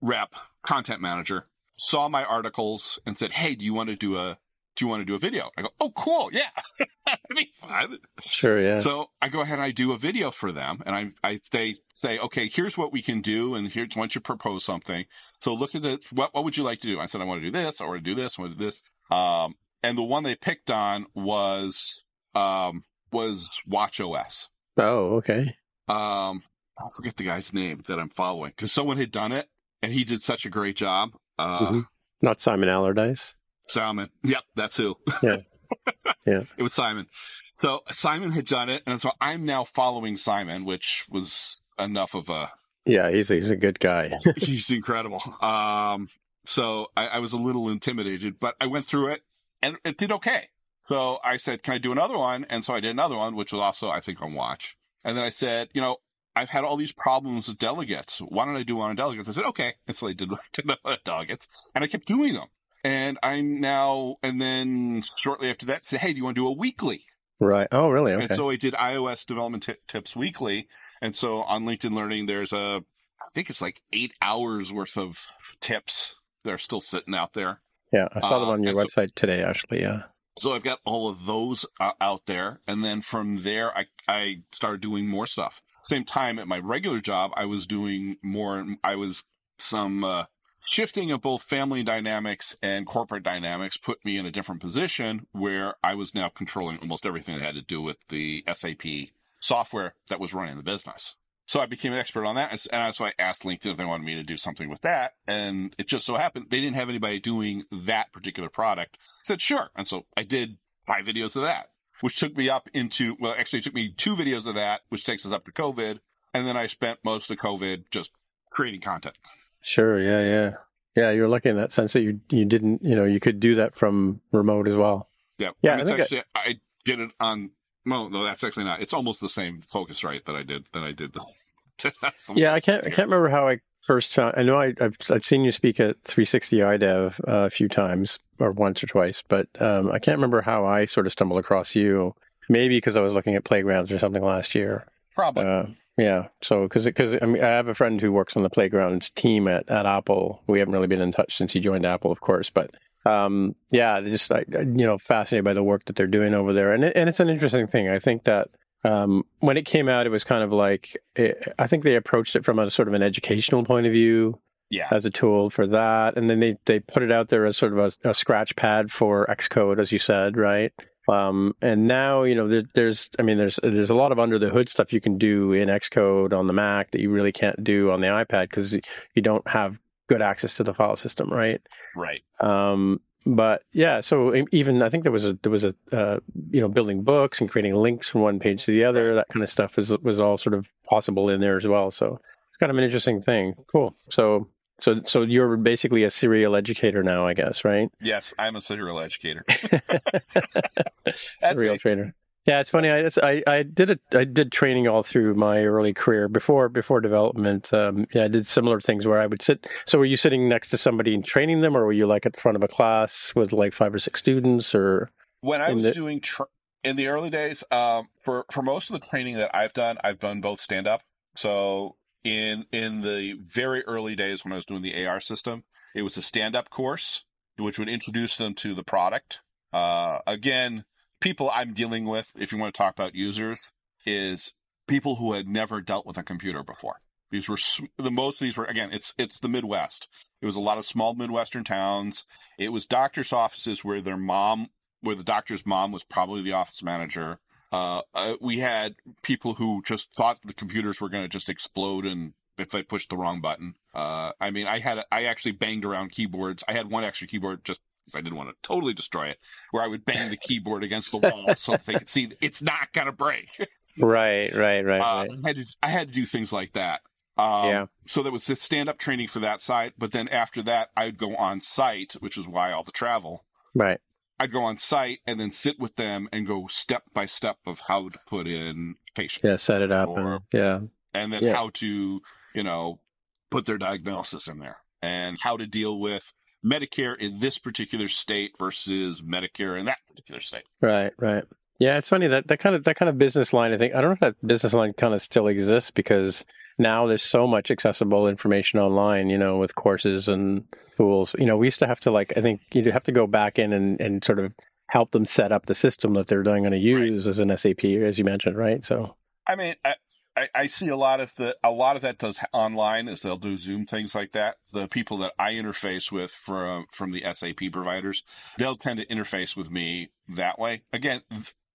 rep, content manager, saw my articles and said, "Hey, do you want to do a do you want to do a video?" I go, "Oh, cool, yeah, that'd be fun." Sure. Yeah. So I go ahead and I do a video for them, and I I they say, "Okay, here's what we can do, and here's once you propose something. So look at the what what would you like to do?" I said, "I want to do this, I want to do this, I want to do this." Um, and the one they picked on was um was Watch OS. oh. Okay. Um, I'll forget the guy's name that I'm following because someone had done it and he did such a great job. Uh, Mhm. Not Simon Allardyce. Simon. Yep, that's who. Yeah. Yeah. It was Simon. So Simon had done it, and so I'm now following Simon, which was enough of a. Yeah. He's a, he's a good guy. He's incredible. Um, so I, I was a little intimidated, but I went through it, and it did okay. So I said, "Can I do another one?" And so I did another one, which was also, I think, on Watch. And then I said, "You know, I've had all these problems with delegates. Why don't I do one on delegates?" I said, "Okay." And so I did, did on delegates, and I kept doing them. And I'm now, and then shortly after that, said, "Hey, do you want to do a weekly?" right. Oh, really? Okay. And so I did iOS development ti- tips weekly. And so on LinkedIn Learning, there's a, I think it's like eight hours worth of tips that are still sitting out there. yeah. I saw them uh, on your website today. Actually. Yeah. So I've got all of those uh, out there. And then from there, I, I started doing more stuff. Same time at my regular job, I was doing more, I was some, uh, shifting of both family dynamics and corporate dynamics put me in a different position where I was now controlling almost everything that had to do with the SAP software that was running the business. So I became an expert on that. And so I asked LinkedIn if they wanted me to do something with that. And it just so happened they didn't have anybody doing that particular product. I said, sure. And so I did five videos of that, which took me up into, well, actually took me two videos of that, which takes us up to COVID. And then I spent most of COVID just creating content. Sure. Yeah. Yeah. Yeah. You're lucky in that sense that you you didn't you know you could do that from remote as well. Yeah. Yeah, I, mean, I think it's actually, I, did it on, no, no, that's actually not. It's almost the same focus right that I did, that I did. The, Yeah, I can't. I can't remember how I first found. I know I, I've I've seen you speak at 360 iDev uh, a few times, or once or twice, but um, I can't remember how I sort of stumbled across you. Maybe because I was looking at playgrounds or something last year. Probably. Uh, yeah. So because because I mean I have a friend who works on the playgrounds team at at Apple. We haven't really been in touch since he joined Apple, of course, but. Um, yeah, just like you know, fascinated by the work that they're doing over there, and it, and it's an interesting thing. I think that um, when it came out, it was kind of like it, I think they approached it from a sort of an educational point of view yeah. as a tool for that, and then they they put it out there as sort of a, a scratch pad for Xcode, as you said, right? Um, and now you know there, there's I mean there's there's a lot of under the hood stuff you can do in Xcode on the Mac that you really can't do on the iPad because you don't have good access to the file system, right? Right. Um, but yeah, so even I think there was a there was a uh, you know building books and creating links from one page to the other. That kind of stuff is was all sort of possible in there as well. So it's kind of an interesting thing. Cool. So so so you're basically a serial educator now, I guess, right? Yes, I'm a serial educator. serial me. trainer. Yeah, it's funny. I, I I did it. I did training all through my early career before before development. Um, yeah, I did similar things where I would sit. So were you sitting next to somebody and training them, or were you like at the front of a class with like five or six students, or When I was the- doing tr- in the early days, um, for for most of the training that I've done, I've done both stand up. So in in the very early days when I was doing the AR system, it was a stand up course, which would introduce them to the product. Uh, again, people I'm dealing with, if you want to talk about users, is people who had never dealt with a computer before. These were the most of these were again. It's it's the Midwest. It was a lot of small Midwestern towns. It was doctors' offices where their mom, where the doctor's mom was probably the office manager. Uh, uh, we had people who just thought the computers were going to just explode and if they pushed the wrong button. Uh, I mean, I had I actually banged around keyboards. I had one extra keyboard just because I didn't want to totally destroy it, where I would bang the keyboard against the wall so they could see it's not going to break. right, right, right, Uh, right. I had to I had to do things like that. Um, Yeah. So there was the stand up training for that side, but then after that, I'd go on site, which is why all the travel. Right. I'd go on site and then sit with them and go step by step of how to put in patient, Yeah, set it up Or- and yeah. and then Yeah. how to you know put their diagnosis in there and how to deal with Medicare in this particular state versus Medicare in that particular state. Right, right. Yeah, it's funny that that kind of that kind of business line. I think I don't know if that business line kind of still exists because now there's so much accessible information online. You know, with courses and tools. You know, we used to have to like I think you'd have to go back in and and sort of help them set up the system that they're going to use as an SAP, as you mentioned, right? So I mean, I, I, I see a lot of the a lot of that does online is they'll do Zoom things like that. The people that I interface with from from the SAP providers, they'll tend to interface with me that way. Again,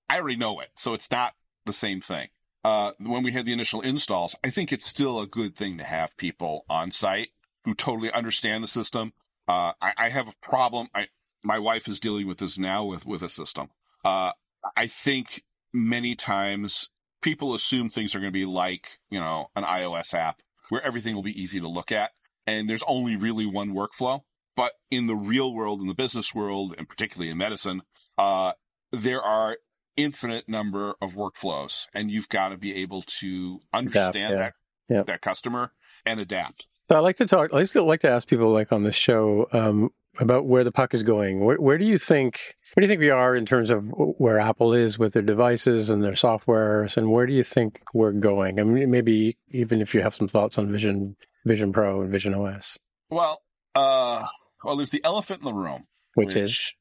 I already know it, so it's not the same thing. Uh, when we had the initial installs, I think it's still a good thing to have people on site who totally understand the system. Uh, I, I have a problem. I my wife is dealing with this now with with a system. Uh, I think many times people assume things are going to be like, you know, an iOS app where everything will be easy to look at and there's only really one workflow. But in the real world, in the business world, and particularly in medicine, uh, there are infinite number of workflows and you've got to be able to understand yeah. that, Yeah. that customer and adapt. So I like to talk. I like to ask people, like on this show, um, about where the puck is going. Where, where do you think? Where do you think we are in terms of where Apple is with their devices and their softwares, and where do you think we're going? I mean, maybe even if you have some thoughts on Vision, Vision Pro, and Vision OS, Well, uh, well, there's the elephant in the room, which, is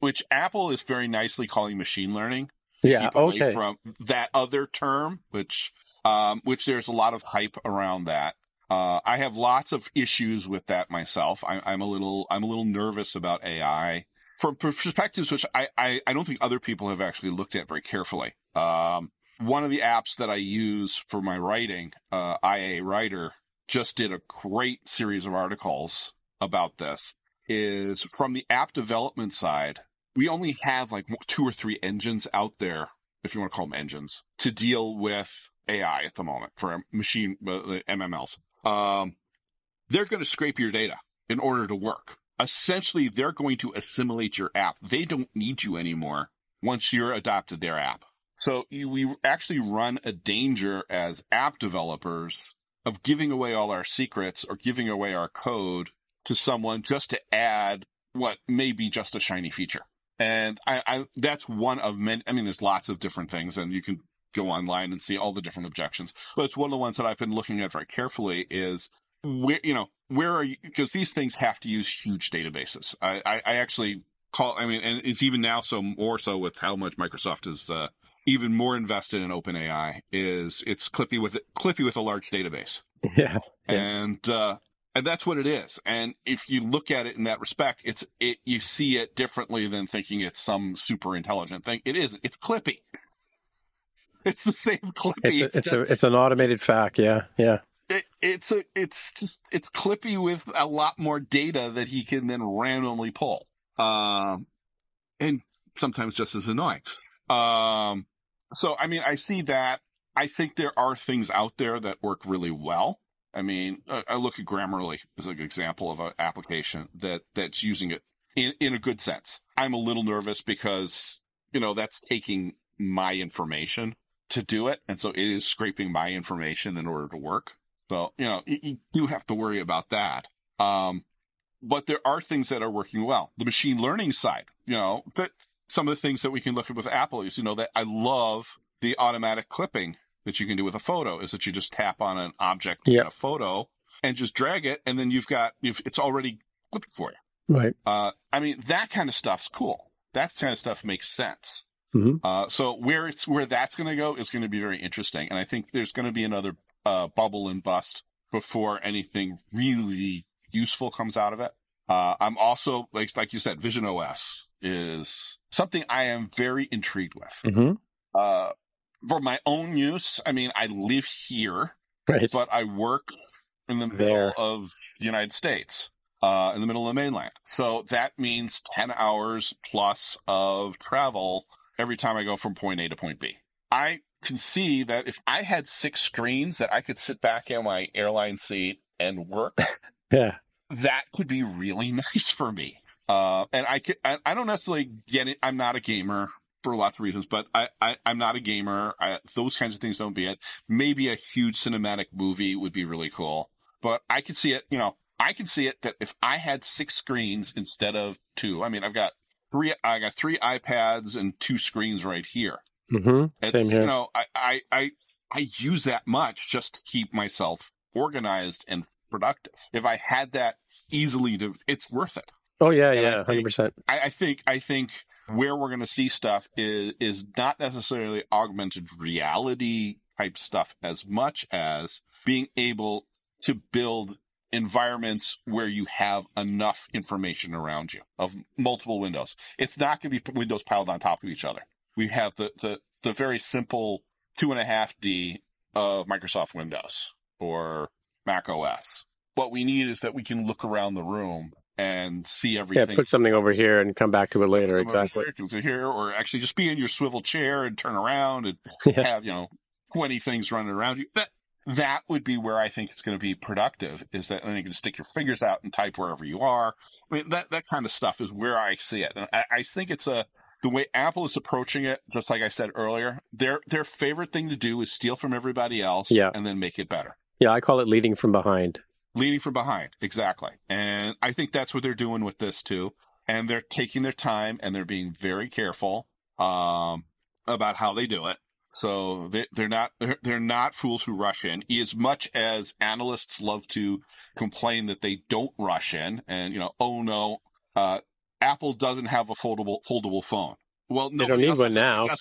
which Apple is very nicely calling machine learning. Yeah, keep away okay, from that other term, which um, which there's a lot of hype around that. Uh, I have lots of issues with that myself. I, I'm a little I'm a little nervous about AI from perspectives which I, I, I don't think other people have actually looked at very carefully. Um, one of the apps that I use for my writing, uh, IA Writer, just did a great series of articles about this. Is from the app development side, we only have like two or three engines out there, if you want to call them engines, to deal with AI at the moment for machine uh, MMLs. Um, they're going to scrape your data in order to work. Essentially, they're going to assimilate your app. They don't need you anymore once you're adopted their app. So we actually run a danger as app developers of giving away all our secrets or giving away our code to someone just to add what may be just a shiny feature. And I, I that's one of many. I mean, there's lots of different things, and you can go online and see all the different objections. But it's one of the ones that I've been looking at very carefully. Is where you know where are you? Because these things have to use huge databases. I, I, I actually call. I mean, and it's even now so more so with how much Microsoft is uh, even more invested in OpenAI. Is it's Clippy with Clippy with a large database. yeah, Yeah. and uh, and that's what it is. And if you look at it in that respect, it's it you see it differently than thinking it's some super intelligent thing. It isn't. It's Clippy. It's the same Clippy. it's a, It's, it's just, a it's an automated fact. Yeah, yeah, it, it's a it's just it's Clippy with a lot more data that he can then randomly pull. Um, and sometimes just as annoying. Um, so I mean, I see that. I think there are things out there that work really well. I mean, I, look at Grammarly as an example of an application that that's using it in, in a good sense. I'm a little nervous because, you know, that's taking my information to do it. And so it is scraping my information in order to work. So, you know, you, you have to worry about that. Um, but there are things that are working well. The machine learning side, you know, that some of the things that we can look at with Apple is, you know, that I love the automatic clipping that you can do with a photo is that you just tap on an object Yep. in a photo and just drag it. And then you've got, you've, it's already clipped for you. Right. Uh, I mean, that kind of stuff's cool. That kind of stuff makes sense. Mhm. Uh, so where it's where that's going to go is going to be very interesting, and I think there's going to be another uh, bubble and bust before anything really useful comes out of it. Uh, I'm also like like you said, Vision OS is something I am very intrigued with. hmm Uh, for my own use, I mean, I live here, Right. but I work in the middle There. of the United States, uh, in the middle of the mainland. So that means 10 hours plus of travel every time I go from point A to point B. I can see that if I had six screens that I could sit back in my airline seat and work, Yeah. that could be really nice for me. Uh, and I could, I, I don't necessarily get it. I'm not a gamer for lots of reasons, but I, I I'm not a gamer. I, those kinds of things don't be it. Maybe a huge cinematic movie would be really cool, but I could see it. You know, I can see it that if I had six screens instead of two. I mean, I've got three. I got three iPads and two screens right here. Mm-hmm. And, Same here. You know, I, I, I, I use that much just to keep myself organized and productive. If I had that easily to, it's worth it. Oh yeah, and yeah, hundred percent. I, I think, I think where we're going to see stuff is, is not necessarily augmented reality type stuff as much as being able to build environments where you have enough information around you of multiple windows. It's not going to be windows piled on top of each other. We have the, the, the very simple two and a half D of Microsoft Windows or Mac OS. What we need is that we can look around the room and see everything. Yeah, put something over here and come back to it later. Some of it Exactly. here, comes here, or actually just be in your swivel chair and turn around and Yeah. have you know twenty things running around you. That that would be where I think it's going to be productive. Is that then you can stick your fingers out and type wherever you are. I mean that that kind of stuff is where I see it, and I, I think it's a the way Apple is approaching it. Just like I said earlier, their their favorite thing to do is steal from everybody else, Yeah. and then make it better. Yeah, I call it leading from behind. Leading from behind, exactly. And I think that's what they're doing with this too. And they're taking their time and they're being very careful um, about how they do it. So they, they're not they're, they're not fools who rush in. As much as analysts love to complain that they don't rush in, and you know, oh no, uh, Apple doesn't have a foldable foldable phone. Well, They don't need one now.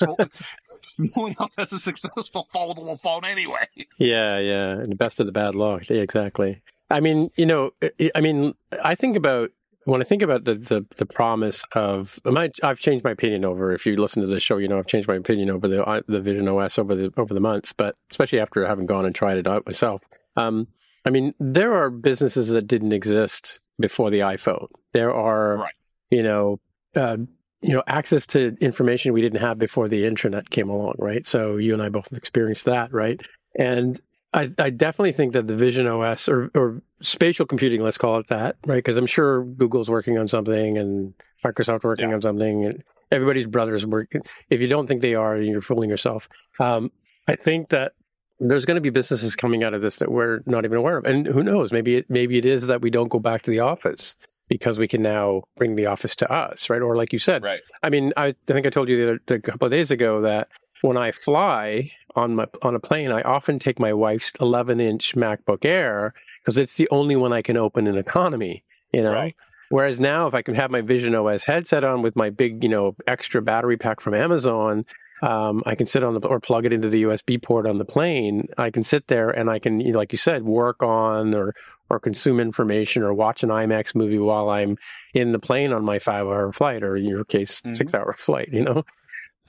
no one else has a successful foldable phone anyway. Yeah, yeah, and the best of the bad luck. Yeah, exactly. I mean, you know, I- mean, I think about when I think about the the, the promise of my, I've changed my opinion over. If you listen to the show, you know I've changed my opinion over the uh, the Vision OS over the over the months, but especially after having gone and tried it out myself. Um, I mean, there are businesses that didn't exist before the iPhone. There are, Right. you know, uh, you know, access to information we didn't have before the internet came along, right? So you and I both experienced that, right? And I, I definitely think that the Vision OS or, or spatial computing, let's call it that, right? Because I'm sure Google's working on something and Microsoft working Yeah. on something, and everybody's brothers working. If you don't think they are, you're fooling yourself. Um, I think that there's going to be businesses coming out of this that we're not even aware of, and who knows? Maybe it maybe it is that we don't go back to the office because we can now bring the office to us, right? Or like you said, Right. I mean, I, I think I told you the other, a couple of days ago that when I fly on my on a plane, I often take my wife's 11 inch MacBook Air because it's the only one I can open in economy. You know. Right. Whereas now, if I can have my Vision OS headset on with my big, you know, extra battery pack from Amazon, um, I can sit on the or plug it into the USB port on the plane. I can sit there and I can, you know, like you said, work on or or consume information or watch an IMAX movie while I'm in the plane on my five hour flight or in your case Mhm. six hour flight. You know,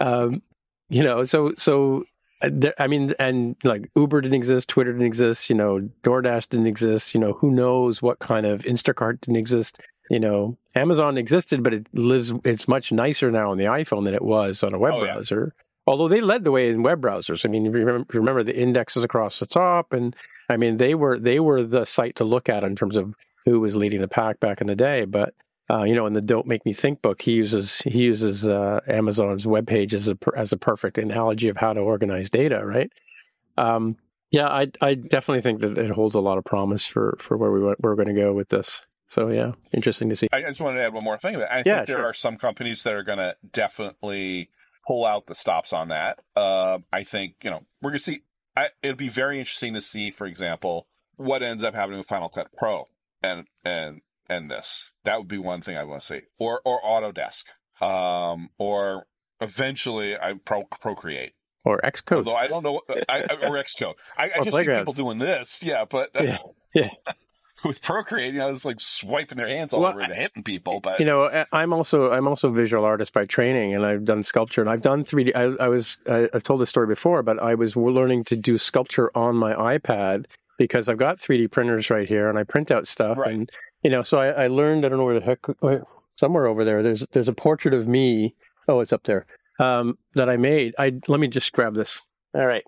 um, you know, so so. uh, there- I mean, and like Uber didn't exist, Twitter didn't exist, you know, DoorDash didn't exist, you know, who knows what kind of Instacart didn't exist. You know, Amazon existed, but it lives. It's much nicer now on the iPhone than it was on a web Oh, yeah. browser Although they led the way in web browsers. I mean, if you remember, remember the indexes across the top, and I mean they were they were the site to look at in terms of who was leading the pack back in the day. But uh, you know, in the "Don't Make Me Think" book, he uses he uses uh, Amazon's web page as a as a perfect analogy of how to organize data. Right? Um, yeah, I I definitely think that it holds a lot of promise for for where we we're going to go with this. So yeah, interesting to see. I just wanted to add one more thing. I Yeah, think there sure. are some companies that are going to definitely pull out the stops on that. Uh, I think you know we're going to see. I, it'll be very interesting to see, for example, what ends up happening with Final Cut Pro and and and this. That would be one thing I want to see, or or Autodesk, um, or eventually I pro, Procreate. Or Xcode. Although I don't know, I, I, or Xcode. I, I just see people doing this, yeah, but Yeah, yeah. with Procreate, you know, it's like swiping their hands all Well, over and hitting people. But you know i'm also i'm also a visual artist by training and i've done sculpture and i've done 3d i, I was I, i've told this story before but i was learning to do sculpture on my ipad because i've got 3d printers right here and i print out stuff Right. and you know so I, I learned i don't know where the heck somewhere over there there's there's a portrait of me oh it's up there um, that i made i let me just grab this all right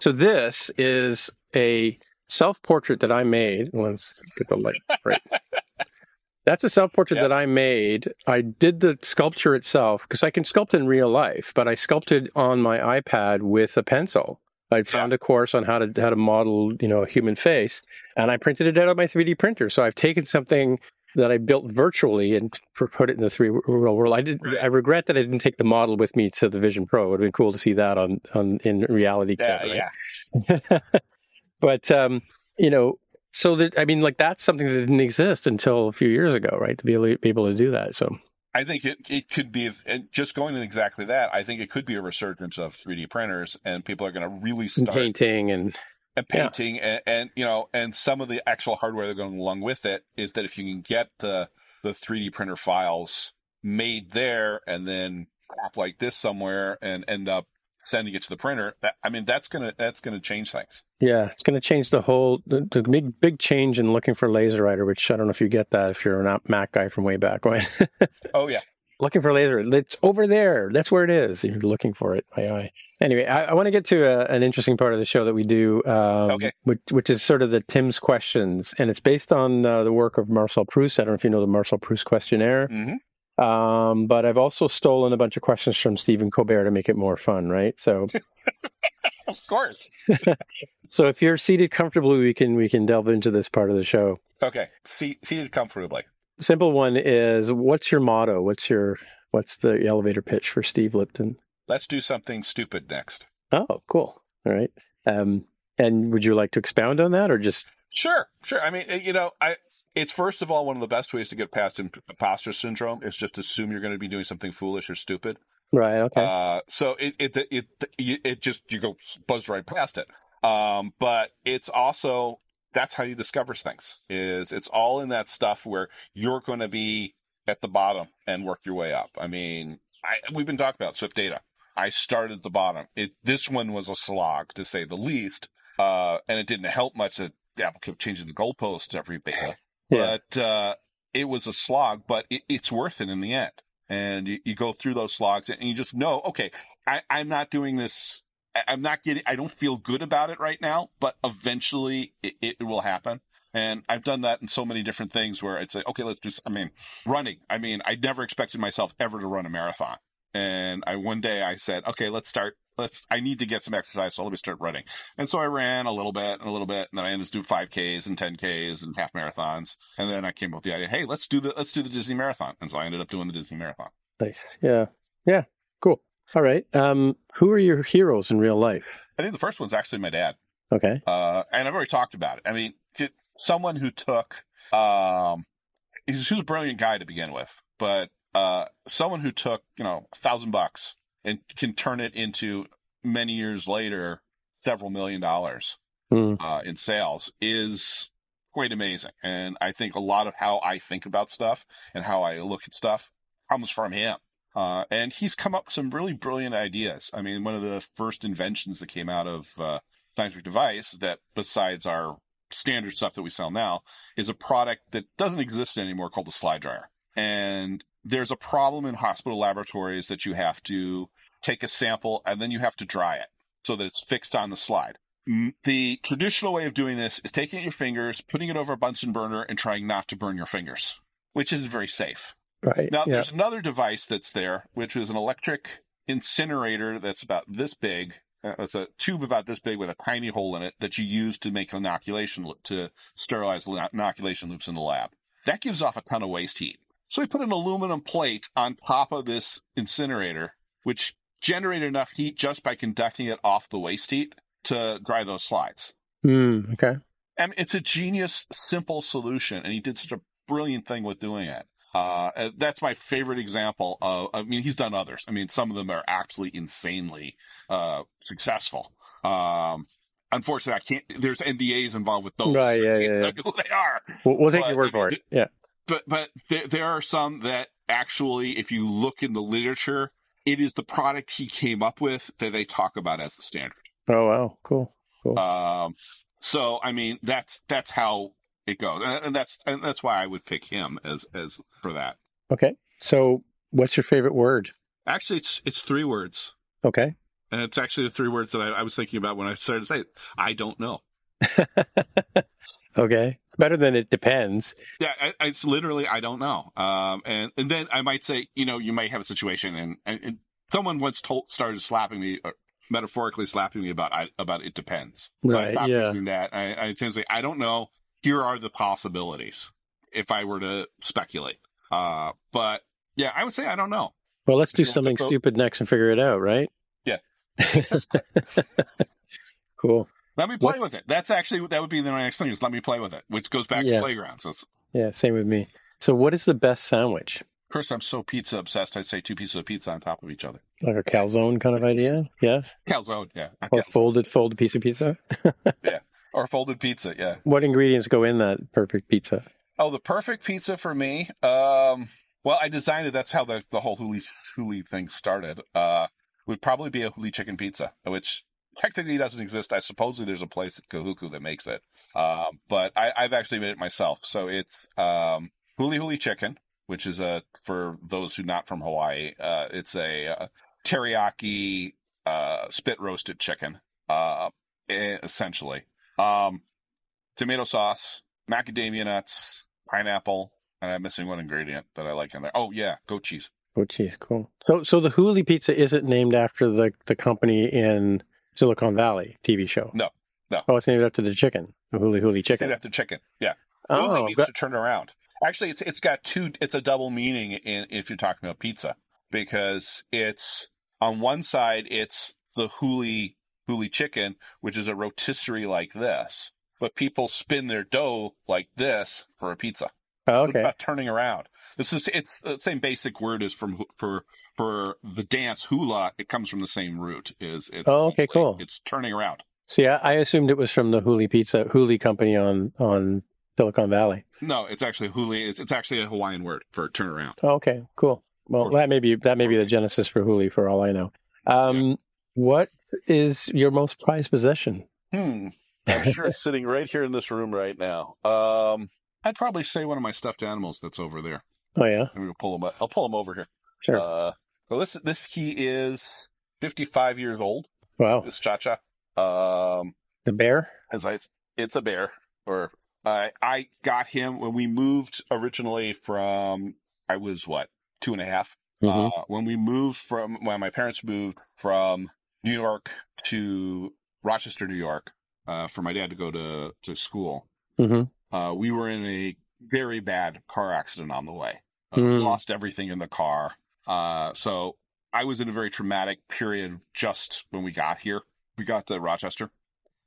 so this is a self-portrait that i made let's get the light right that's a self portrait Yep. that I made. I did the sculpture itself because I can sculpt in real life, but I sculpted on my iPad with a pencil. I found a course on how to how to model, you know, a human face, and I printed it out on my 3D printer. So I've taken something that I built virtually and put it in the three real world. I did. Right. I regret that I didn't take the model with me to the Vision Pro. It would have been cool to see that on on in reality. yeah, right? yeah. but um, you know, so that I mean, like that's something that didn't exist until a few years ago, right? To be able, be able to do that. So I think it, it could be, and just going to exactly that, I think it could be a resurgence of 3D printers, and people are going to really and start painting and and Yeah. painting, and, and you know, and some of the actual hardware that going along with it is that if you can get the the 3D printer files made there, and then crap like this somewhere, and end up sending it to the printer, that I mean, that's gonna that's gonna change things. Yeah, it's going to change the whole the, the big big change in looking for laser writer. Which I don't know if you get that if you're an Mac guy from way back when. Oh yeah, looking for laser. It's over there. That's where it is. You're looking for it. Aye, aye. Anyway, I, I want to get to a, an interesting part of the show that we do, um, Okay. which, which is sort of the Tim's questions, and it's based on uh, the work of Marcel Proust. I don't know if you know the Marcel Proust questionnaire, hmm um, but I've also stolen a bunch of questions from Stephen Colbert to make it more fun, right? So, of course. so if you're seated comfortably, we can we can delve into this part of the show. Okay, seat, seated comfortably. Simple one is, what's your motto? What's your what's the elevator pitch for Steve Lipton? Let's do something stupid next. Oh, cool. All right. Um, and would you like to expound on that or just Sure, sure. I mean, eh, you know, I it's first of all one of the best ways to get past imp- imposter syndrome is just assume you're going to be doing something foolish or stupid. Right? Okay. Uh, so it it it it, it just you go buzz right past it. Um, but it's also that's how you discover things. Is it's all in that stuff where you're going to be at the bottom and work your way up. I mean, I, we've been talking about Swift Data. I started at the bottom. It this one was a slog to say the least, uh, and it didn't help much that Apple kept changing the goalposts every beta. Yeah. But uh, it was a slog, but it, it's worth it in the end. And you, you go through those slogs and you just know, okay, I, I'm not doing this. I'm not getting, I don't feel good about it right now, but eventually it, it will happen. And I've done that in so many different things where I'd say, okay, let's do, I mean, running. I mean, I never expected myself ever to run a marathon. And I, one day I said, okay, let's start, let's, I need to get some exercise. So let me start running. And so I ran a little bit and a little bit. And then I ended up doing 5Ks and 10Ks and half marathons. And then I came up with the idea, hey, let's do the, let's do the Disney marathon. And so I ended up doing the Disney marathon. Nice. Yeah. Yeah. Cool. All right. Um, who are your heroes in real life? I think the first one's actually my dad. Okay. Uh, and I've already talked about it. I mean, someone who took, um, he's, he was a brilliant guy to begin with, but, uh, someone who took, you know, a thousand bucks and can turn it into many years later, several million dollars, Hmm. uh, in sales is quite amazing. And I think a lot of how I think about stuff and how I look at stuff comes from him. Uh, and he's come up with some really brilliant ideas. I mean, one of the first inventions that came out of uh, scientific device that, besides our standard stuff that we sell now, is a product that doesn't exist anymore called the slide dryer. And there's a problem in hospital laboratories that you have to take a sample, and then you have to dry it so that it's fixed on the slide. Mm, The traditional way of doing this is taking your fingers, putting it over a Bunsen burner, and trying not to burn your fingers, which isn't very safe. Right. Now, yeah. there's another device that's there, which is an electric incinerator that's about this big. Uh, It's a tube about this big with a tiny hole in it that you use to make inoculation to sterilize inoculation loops in the lab. That gives off a ton of waste heat. So we put an aluminum plate on top of this incinerator, which generated enough heat just by conducting it off the waste heat to dry those slides. Hmm, okay. And it's a genius, simple solution, and he did such a brilliant thing with doing it. Uh, that's my favorite example of. I mean, he's done others. I mean, some of them are absolutely insanely uh, successful. Um, unfortunately, I can't. There's NDAs involved with those. Right, yeah, can't yeah, who they are. We'll, we'll take But, your word I for it. Yeah. But but there, there are some that actually, if you look in the literature, it is the product he came up with that they talk about as the standard. Oh wow, cool. Um, so I mean, that's that's how it goes, and and that's and that's why I would pick him as as for that. Okay. So, what's your favorite word? Actually, it's it's three words, Okay. and it's actually the three words that I, I was thinking about when I started to say it. I don't know. okay. It's better than it depends. Yeah, it's literally I don't know. Um, and and then I might say, you know, you might have a situation, and, and, and someone once told started slapping me, or metaphorically slapping me about I, about it depends. So I Right, stopped yeah. using that. I, I tend to say I don't know. Here are the possibilities if I were to speculate. Uh, but yeah, I would say I don't know. Well, let's do you want to something stupid next and figure it out, right? Yeah. cool. Let me play What's- with it. That's actually that would be the next thing is let me play with it, which goes back Yeah. to playgrounds. So, Yeah, same with me. So, what is the best sandwich? of course, I'm so pizza obsessed. I'd say two pieces of pizza on top of each other. Like a calzone kind of idea? Yeah. Calzone, yeah, Or calzone. folded, folded piece of pizza? Yeah, or folded pizza, yeah. What ingredients go in that perfect pizza? Oh, the perfect pizza for me. Um, well, I designed it. That's how the, the whole Huli Huli thing started. Uh, would probably be a Huli chicken pizza, which technically doesn't exist. I supposedly there's a place at Kahuku that makes it. Um, but I, I've actually made it myself. So it's um, Huli Huli chicken, which is a for those who not from Hawaii. Uh, it's a uh, teriyaki uh, spit roasted chicken, uh, essentially. Um, tomato sauce, macadamia nuts, pineapple, and I'm missing one ingredient that I like in there. Oh yeah, goat cheese. Goat cheese, cool. So, so the Huli Pizza isn't named after the the company in Silicon Valley TV show. No, no. Oh, it's named after the chicken, the Huli Huli It's chicken. named after chicken. Yeah. Oh, Huli means got- to turn around. Actually, it's it's got two. It's a double meaning in if you're talking about pizza because it's on one side it's the huli huli chicken, which is a rotisserie like this, but people spin their dough like this for a pizza. oh, It's okay. about turning around. This is it's the same basic word as from for for the dance hula. It comes from the same root. Is it's Oh, okay, cool. It's turning around. See, I, I assumed it was from the Huli Pizza Hooli company on on Silicon Valley. No, it's actually huli. It's it's actually a Hawaiian word for turn around. Oh, okay, cool. Well, Or- that may be that may be the genesis for Hooli, for all I know. Um, What is your most prized possession? Hmm. I'm sure it's sitting right here in this room right now. Um, I'd probably say one of my stuffed animals that's over there. Oh yeah, I'm gonna pull him. Up. I'll pull them over here. sure. Uh, well, this this he is 55 years old. wow, This Cha Cha. Um, the bear. as I, it's a bear. Or I I got him when we moved originally from. I was what two and a half. Mhm. Uh, when we moved from when my parents moved from New York to Rochester, New York, uh, for my dad to go to to school, Mhm. uh, we were in a very bad car accident on the way. Uh, We Mm. lost everything in the car. Uh, so I was in a very traumatic period just when we got here. We got to Rochester,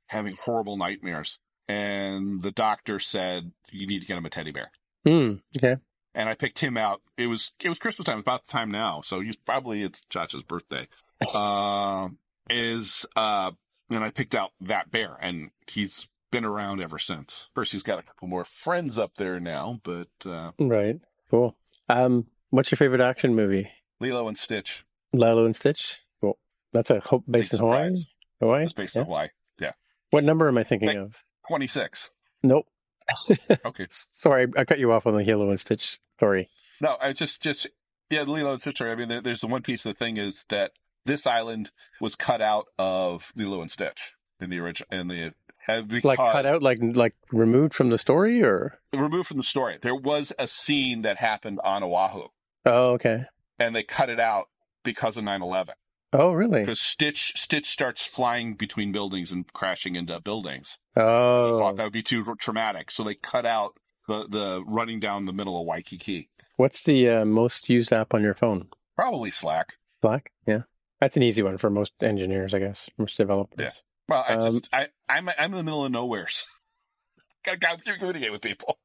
having horrible nightmares, and the doctor said you need to get him a teddy bear Hmm. Okay. and I picked him out. It was it was Christmas time, about the time now, so he's probably it's Chacha's birthday. Um, is uh, and I picked out that bear, and he's been around ever since. First, he's got a couple more friends up there now, but uh, Right. Cool. Um, what's your favorite action movie? Lilo and Stitch. Lilo and Stitch. Cool. That's a ho- based Big in Hawaii. surprise. Hawaii. It's based Yeah. in Hawaii. Yeah. What number am I thinking Thank- of? Twenty six. Nope. Okay. Sorry, I cut you off on the Lilo and Stitch story. No, I just just yeah, Lilo and Stitch. Story. I mean, there, there's the one piece of the thing is that this island was cut out of Lilo and Stitch in the original in the uh, Like cut out, like like removed from the story, or removed from the story. There was a scene that happened on Oahu, oh, okay. and they cut it out because of 9/11. Oh, really? Because Stitch Stitch starts flying between buildings and crashing into buildings. They Oh, thought that would be too traumatic, so they cut out the the running down the middle of Waikiki. what's the uh, most used app on your phone? Probably Slack. Slack. Yeah, that's an easy one for most engineers, I guess, most developers. Yeah. Well, I Um, just I I'm I'm in the middle of nowhere. So gotta gotta communicate with people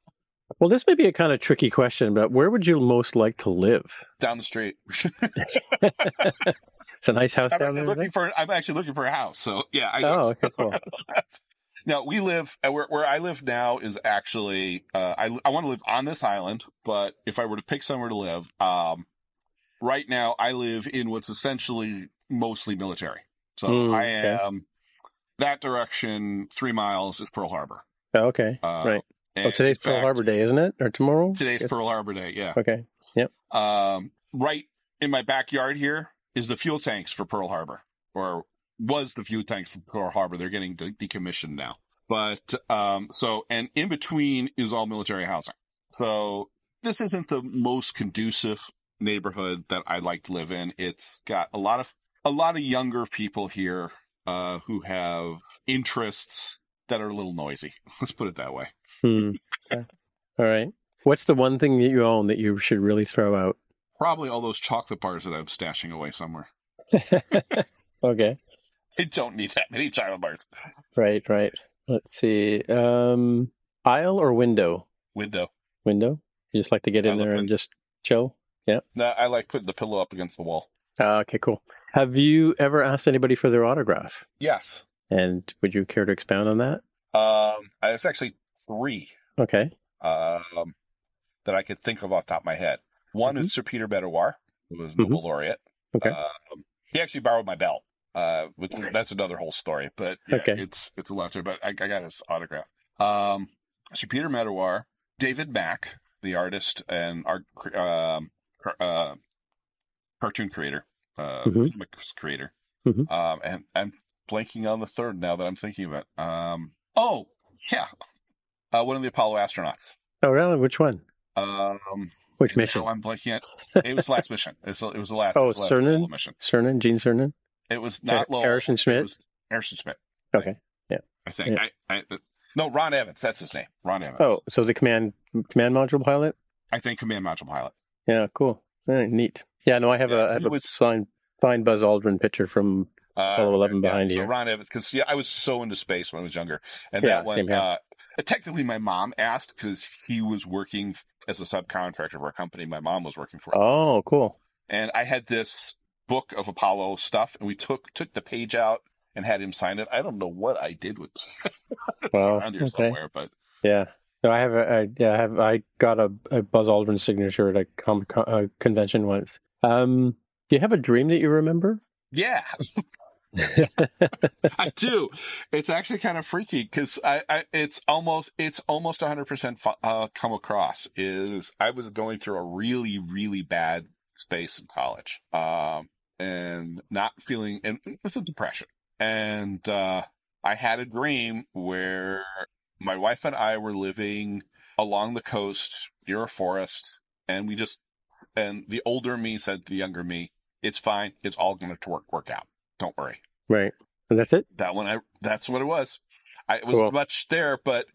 Well, this may be a kind of tricky question, but where would you most like to live? down the street. It's a nice house I'm down there. looking for I'm actually looking for a house. So yeah, I Oh, okay, cool. Now we live uh, where where I live now is actually uh, I I want to live on this island, but if I were to pick somewhere to live, um, right now I live in what's essentially mostly military. So Mm, I okay. am that direction. Three miles is Pearl Harbor. Oh, okay. Uh, Right. Oh, today's in Pearl Harbor Day, isn't it? Or tomorrow? Today's Pearl Harbor Day. Yeah. Okay. Yep. Um, right in my backyard here is the fuel tanks for Pearl Harbor, or was the fuel tanks for Pearl Harbor. They're getting de- decommissioned now. But um, so, and in between is all military housing. So this isn't the most conducive neighborhood that I like to live in. It's got a lot of a lot of younger people here uh, who have interests that are a little noisy. Let's put it that way. Hmm. Okay. All right. What's the one thing that you own that you should really throw out? Probably all those chocolate bars that I'm stashing away somewhere. okay. I don't need that many chocolate bars. Right, right. Let's see. Um, aisle or window? Window. Window. You just like to get in there it. and just chill. Yeah. No, I like putting the pillow up against the wall. Ah, okay, cool. Have you ever asked anybody for their autograph? Yes. And would you care to expound on that? Um, I- it's actually three Okay. um, that I could think of off the top of my head. One is Sir Peter Medawar, who was Nobel laureate. Mm-hmm. Okay. Um, he actually borrowed my belt. Uh, which, that's another whole story, but yeah, Okay. it's it's a lesser. But I, I got his autograph. Um, Sir Peter Medawar, David Mack, the artist and art um, uh, cartoon creator, uh, Mhm. comics creator. Mhm. Um, and I'm blanking on the third now that I'm thinking of it. Um, oh yeah, uh, one of the Apollo astronauts. Oh, really? Which one? Um, Which mission? I'm blanking at. It was the last mission. It was, it was the last. Oh, was the last Cernan? Mission. Cernan? Gene Cernan? It was not Lowell. Harrison It Schmitt? was Harrison Schmitt. Okay. Yeah. I think. Yeah. I, I, no, Ron Evans. That's his name. Ron Evans. Oh, so the command command module pilot? I think command module pilot. Yeah, cool. Very neat. Yeah, no, I have Yeah, a I have a was- signed signed Buzz Aldrin picture from Uh, Apollo 11 behind you. so you. Ron Evans, because yeah, I was so into space when I was younger, and Yeah, that one. same here. Uh, technically, my mom asked because he was working as a subcontractor for a company my mom was working for, Oh, cool. and I had this book of Apollo stuff, and we took took the page out and had him sign it. I don't know what I did with it. it's Wow, around here okay. somewhere, but Yeah. No, I have a I, yeah, I have I got a, a Buzz Aldrin signature at a, com, co- a convention once. Um, do you have a dream that you remember? yeah, I do. It's actually kind of freaky because I, I, it's almost, it's almost 100% uh, come across is I was going through a really, really bad space in college. Um, and not feeling, and it was a depression. And, uh, I had a dream where my wife and I were living along the coast near a forest and we just, and the older me said to the younger me, it's fine. It's all going to work, work out. Don't worry right. And that's it? that one I that's what it was. I it was Cool. much there, but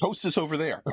Toast is over there.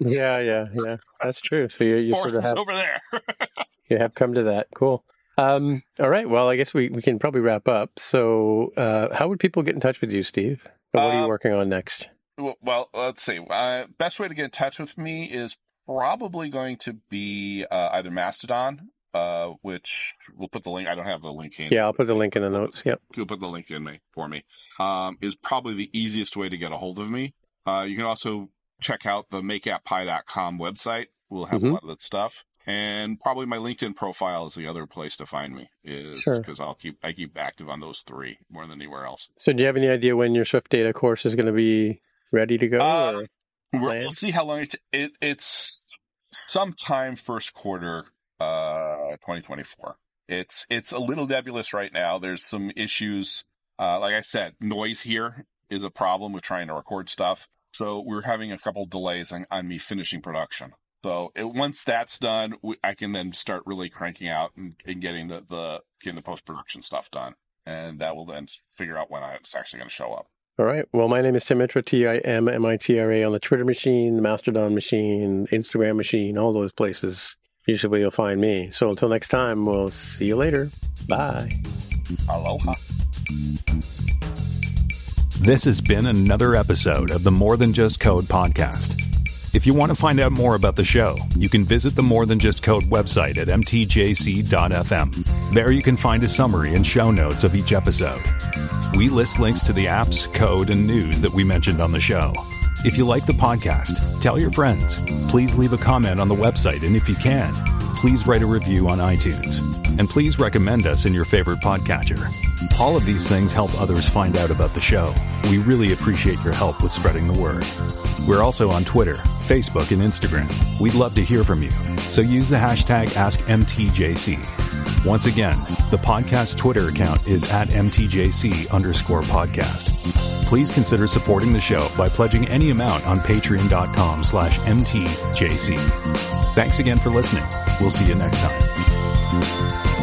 Yeah, yeah, yeah. That's true. So you you sort of have over there. you have come to that. Cool. Um, all right. Well, I guess we, we can probably wrap up. So, uh, how would people get in touch with you, Steve? Or what are you Uh, working on next? well, well, let's see. Uh, best way to get in touch with me is probably going to be uh, either Mastodon, uh, which we'll put the link. I don't have the link in. Yeah, I'll put the link in the notes. Yep. You'll put the link in me for me. Um, is probably the easiest way to get a hold of me. Uh, you can also check out the makeapppie.com website. We'll have Mhm. a lot of that stuff. And probably my LinkedIn profile is the other place to find me. Is Sure. because I'll keep I keep active on those three more than anywhere else. So, do you have any idea when your Swift Data course is going to be ready to go? Uh, or- We're, Plan? we'll see how long it, it it's sometime first quarter uh 2024 It's it's a little nebulous right now. There's some issues. Uh, like I said, noise here is a problem with trying to record stuff. So we're having a couple delays on, on me finishing production. So it, once that's done, we, I can then start really cranking out and, and getting the, the getting the post production stuff done, and that will then figure out when it's actually going to show up. All right. Well, my name is Tim Mitra, T I M M I T R A on the Twitter machine, the Mastodon machine, Instagram machine, all those places. Usually where you'll find me. So until next time, we'll see you later. Bye. Aloha. This has been another episode of the More Than Just Code podcast. If you want to find out more about the show, you can visit the More Than Just Code website at mtjc.fm. There you can find a summary and show notes of each episode. We list links to the apps, code, and news that we mentioned on the show. If you like the podcast, tell your friends. Please leave a comment on the website, and if you can, please write a review on iTunes. And please recommend us in your favorite podcatcher. All of these things help others find out about the show. We really appreciate your help with spreading the word. We're also on Twitter, Facebook, and Instagram. We'd love to hear from you. So use the hashtag AskMTJC. Once again, the podcast Twitter account is at MTJC underscore podcast. Please consider supporting the show by pledging any amount on patreon.com slash MTJC. Thanks again for listening. We'll see you next time.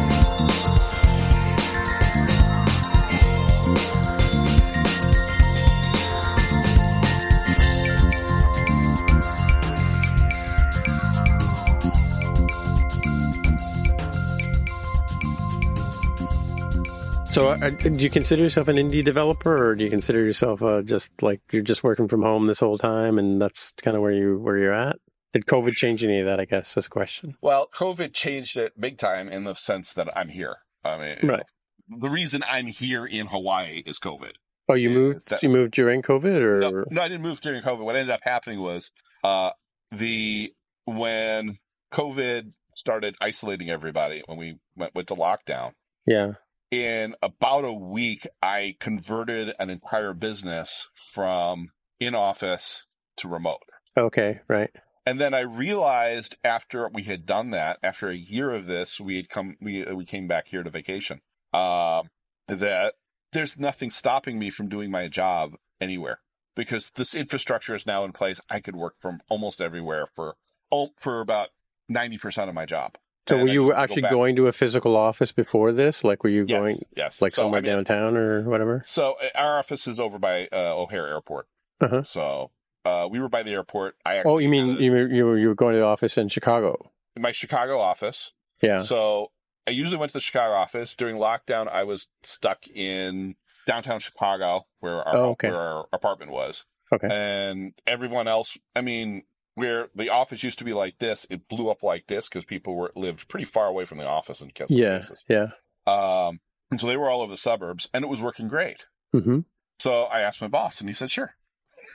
So, uh, do you consider yourself an indie developer, or do you consider yourself uh, just like you're just working from home this whole time, and that's kind of where you where you're at? Did COVID change any of that? I guess is a question. Well, COVID changed it big time in the sense that I'm here. I mean, Right. the reason I'm here in Hawaii is COVID. Oh, you moved. that- you moved during COVID, or No, no, I didn't move during COVID. What ended up happening was uh, the when COVID started isolating everybody when we went, went to lockdown. yeah, In about a week, I converted an entire business from in office to remote. okay, right, And then I realized after we had done that, after a year of this, we had come we we came back here to vacation. Um, that there's nothing stopping me from doing my job anywhere because this infrastructure is now in place. I could work from almost everywhere for oh, for about ninety percent of my job. So, were you just go actually going to a physical office before this? Like, were you Yes, going yes, like So, somewhere I mean, downtown or whatever? So uh, our office is over by uh, O'Hare Airport. Uh-huh. So uh, we were by the airport. I actually Oh, you mean you were, you were you were going to the office in Chicago? my Chicago office? Yeah. So I usually went to the Chicago office. During lockdown, I was stuck in downtown Chicago where our, Oh, okay. where our apartment was. Okay. And everyone else, I mean, where the office used to be like this, it blew up like this because people were lived pretty far away from the office in some Yeah. cases. Yeah. Um, and so they were all over the suburbs and it was working great. hmm So I asked my boss and he said, sure.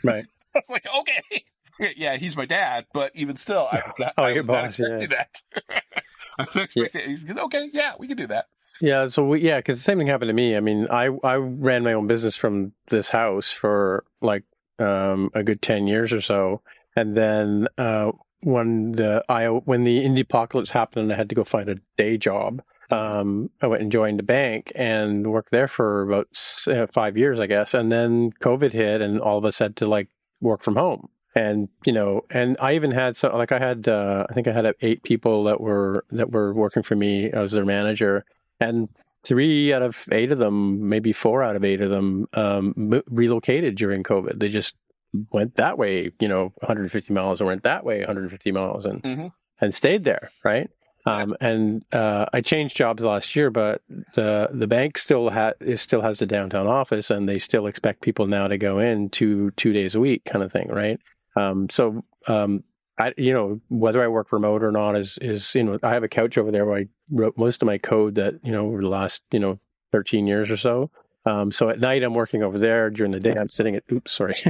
Right. I was like, okay. Yeah, he's my dad, but even still, I was not, Oh, I was not boss, yeah. expecting that. I was expecting, he's okay, yeah, we can do that. Yeah, so we, yeah, because the same thing happened to me. I mean, I I ran my own business from this house for like um, a good ten years or so, and then uh, when the I when the indie apocalypse happened and I had to go find a day job, um, I went and joined a bank and worked there for about uh, five years, I guess, and then COVID hit and all of us had to like work from home. And you know, and I even had so like I had uh, I think I had eight people that were that were working for me as their manager, and three out of eight of them, maybe four out of eight of them, um, relocated during COVID. They just went that way, you know, 150 miles, or went that way 150 miles, and Mhm. and stayed there, right? Um, and uh, I changed jobs last year, but the the bank still ha- it still has a downtown office, and they still expect people now to go in two two days a week, kind of thing, right? Um, so um, I, you know, whether I work remote or not is is you know, I have a couch over there where I wrote most of my code that you know over the last you know 13 years or so. Um, so at night I'm working over there. During the day I'm sitting at oops, sorry.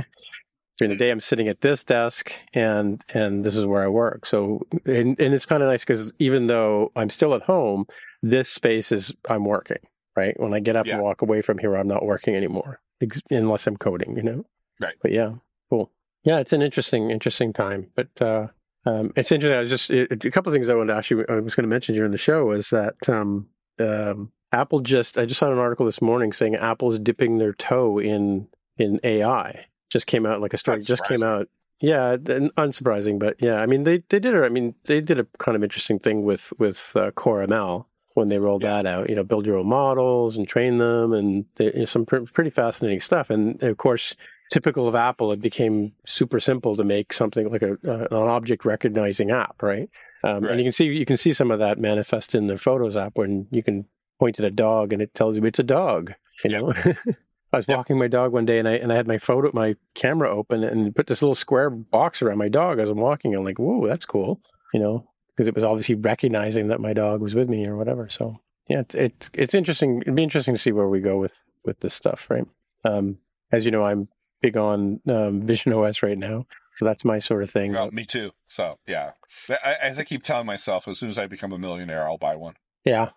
During the day I'm sitting at this desk, and and this is where I work. So and and it's kind of nice because even though I'm still at home, this space is I'm working. Right when I get up Yeah. and walk away from here, I'm not working anymore, ex- unless I'm coding. You know. Right. But yeah, cool. Yeah, it's an interesting, interesting time. But uh, um, it's interesting. I was just it, a couple of things I wanted to actually I was going to mention during the show was that um, um, Apple just I just saw an article this morning saying Apple's dipping their toe in in AI. Just came out like a story. Just came out. Yeah, unsurprising, but yeah, I mean they they did it. I mean they did a kind of interesting thing with with uh, Core ML when they rolled Yeah. that out. You know, build your own models and train them, and they, you know, some pr- pretty fascinating stuff. And of course, typical of Apple, it became super simple to make something like a uh, an object recognizing app, right? Um, Right. And you can see you can see some of that manifest in the Photos app when you can point at a dog and it tells you it's a dog. You Yep. know, I was walking my dog one day and I and I had my photo my camera open and put this little square box around my dog as I'm walking. I'm like, whoa, that's cool. You know, because it was obviously recognizing that my dog was with me or whatever. So yeah, it's it's it's interesting. It'd be interesting to see where we go with with this stuff, right? Um, as you know, I'm big on um, Vision OS right now, so that's my sort of thing. Well, me too. So yeah, I, as I keep telling myself, as soon as I become a millionaire, I'll buy one. Yeah.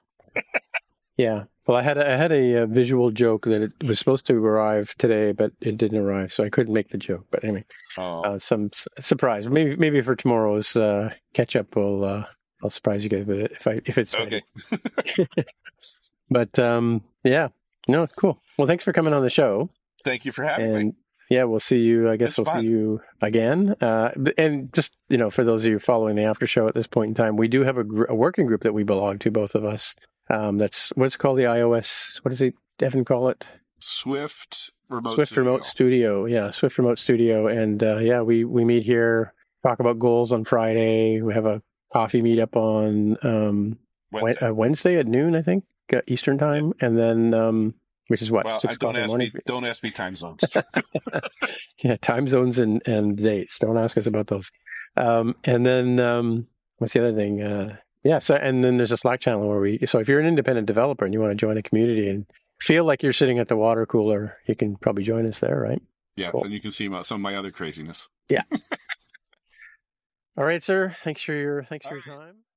yeah. Well, I had a, I had a, uh visual joke that it was supposed to arrive today, but it didn't arrive, so I couldn't make the joke. But anyway, Oh, uh, some surprise. Maybe maybe for tomorrow's uh, catch up, we'll uh, I'll surprise you guys with it if I if it's okay. But um, yeah, no, it's cool. Well, thanks for coming on the show, Thank you for having me. yeah, we'll see you. I guess It's we'll fun. see you again. Uh, and just you know, for those of you following the after show at this point in time, we do have a, gr- a working group that we belong to, both of us. Um, that's what's called the iOS. What does it Devin call it? Swift remote. Swift studio. Remote Studio. Yeah, Swift Remote Studio. And uh, yeah, we we meet here, talk about goals on Friday. We have a coffee meetup on um, Wed- Wednesday. uh, Wednesday at noon, I think, uh, Eastern time, and then um, which is what well, six don't o'clock in the ask morning. me. Don't ask me time zones. yeah, time zones and and dates. Don't ask us about those. Um, and then um, what's the other thing? Uh, yeah, so and then there's a Slack channel where we. So if you're an independent developer and you want to join a community and feel like you're sitting at the water cooler, you can probably join us there, right? yeah, Cool. and you can see my, some of my other craziness. Yeah. All right, sir. Thanks for your thanks for All your time.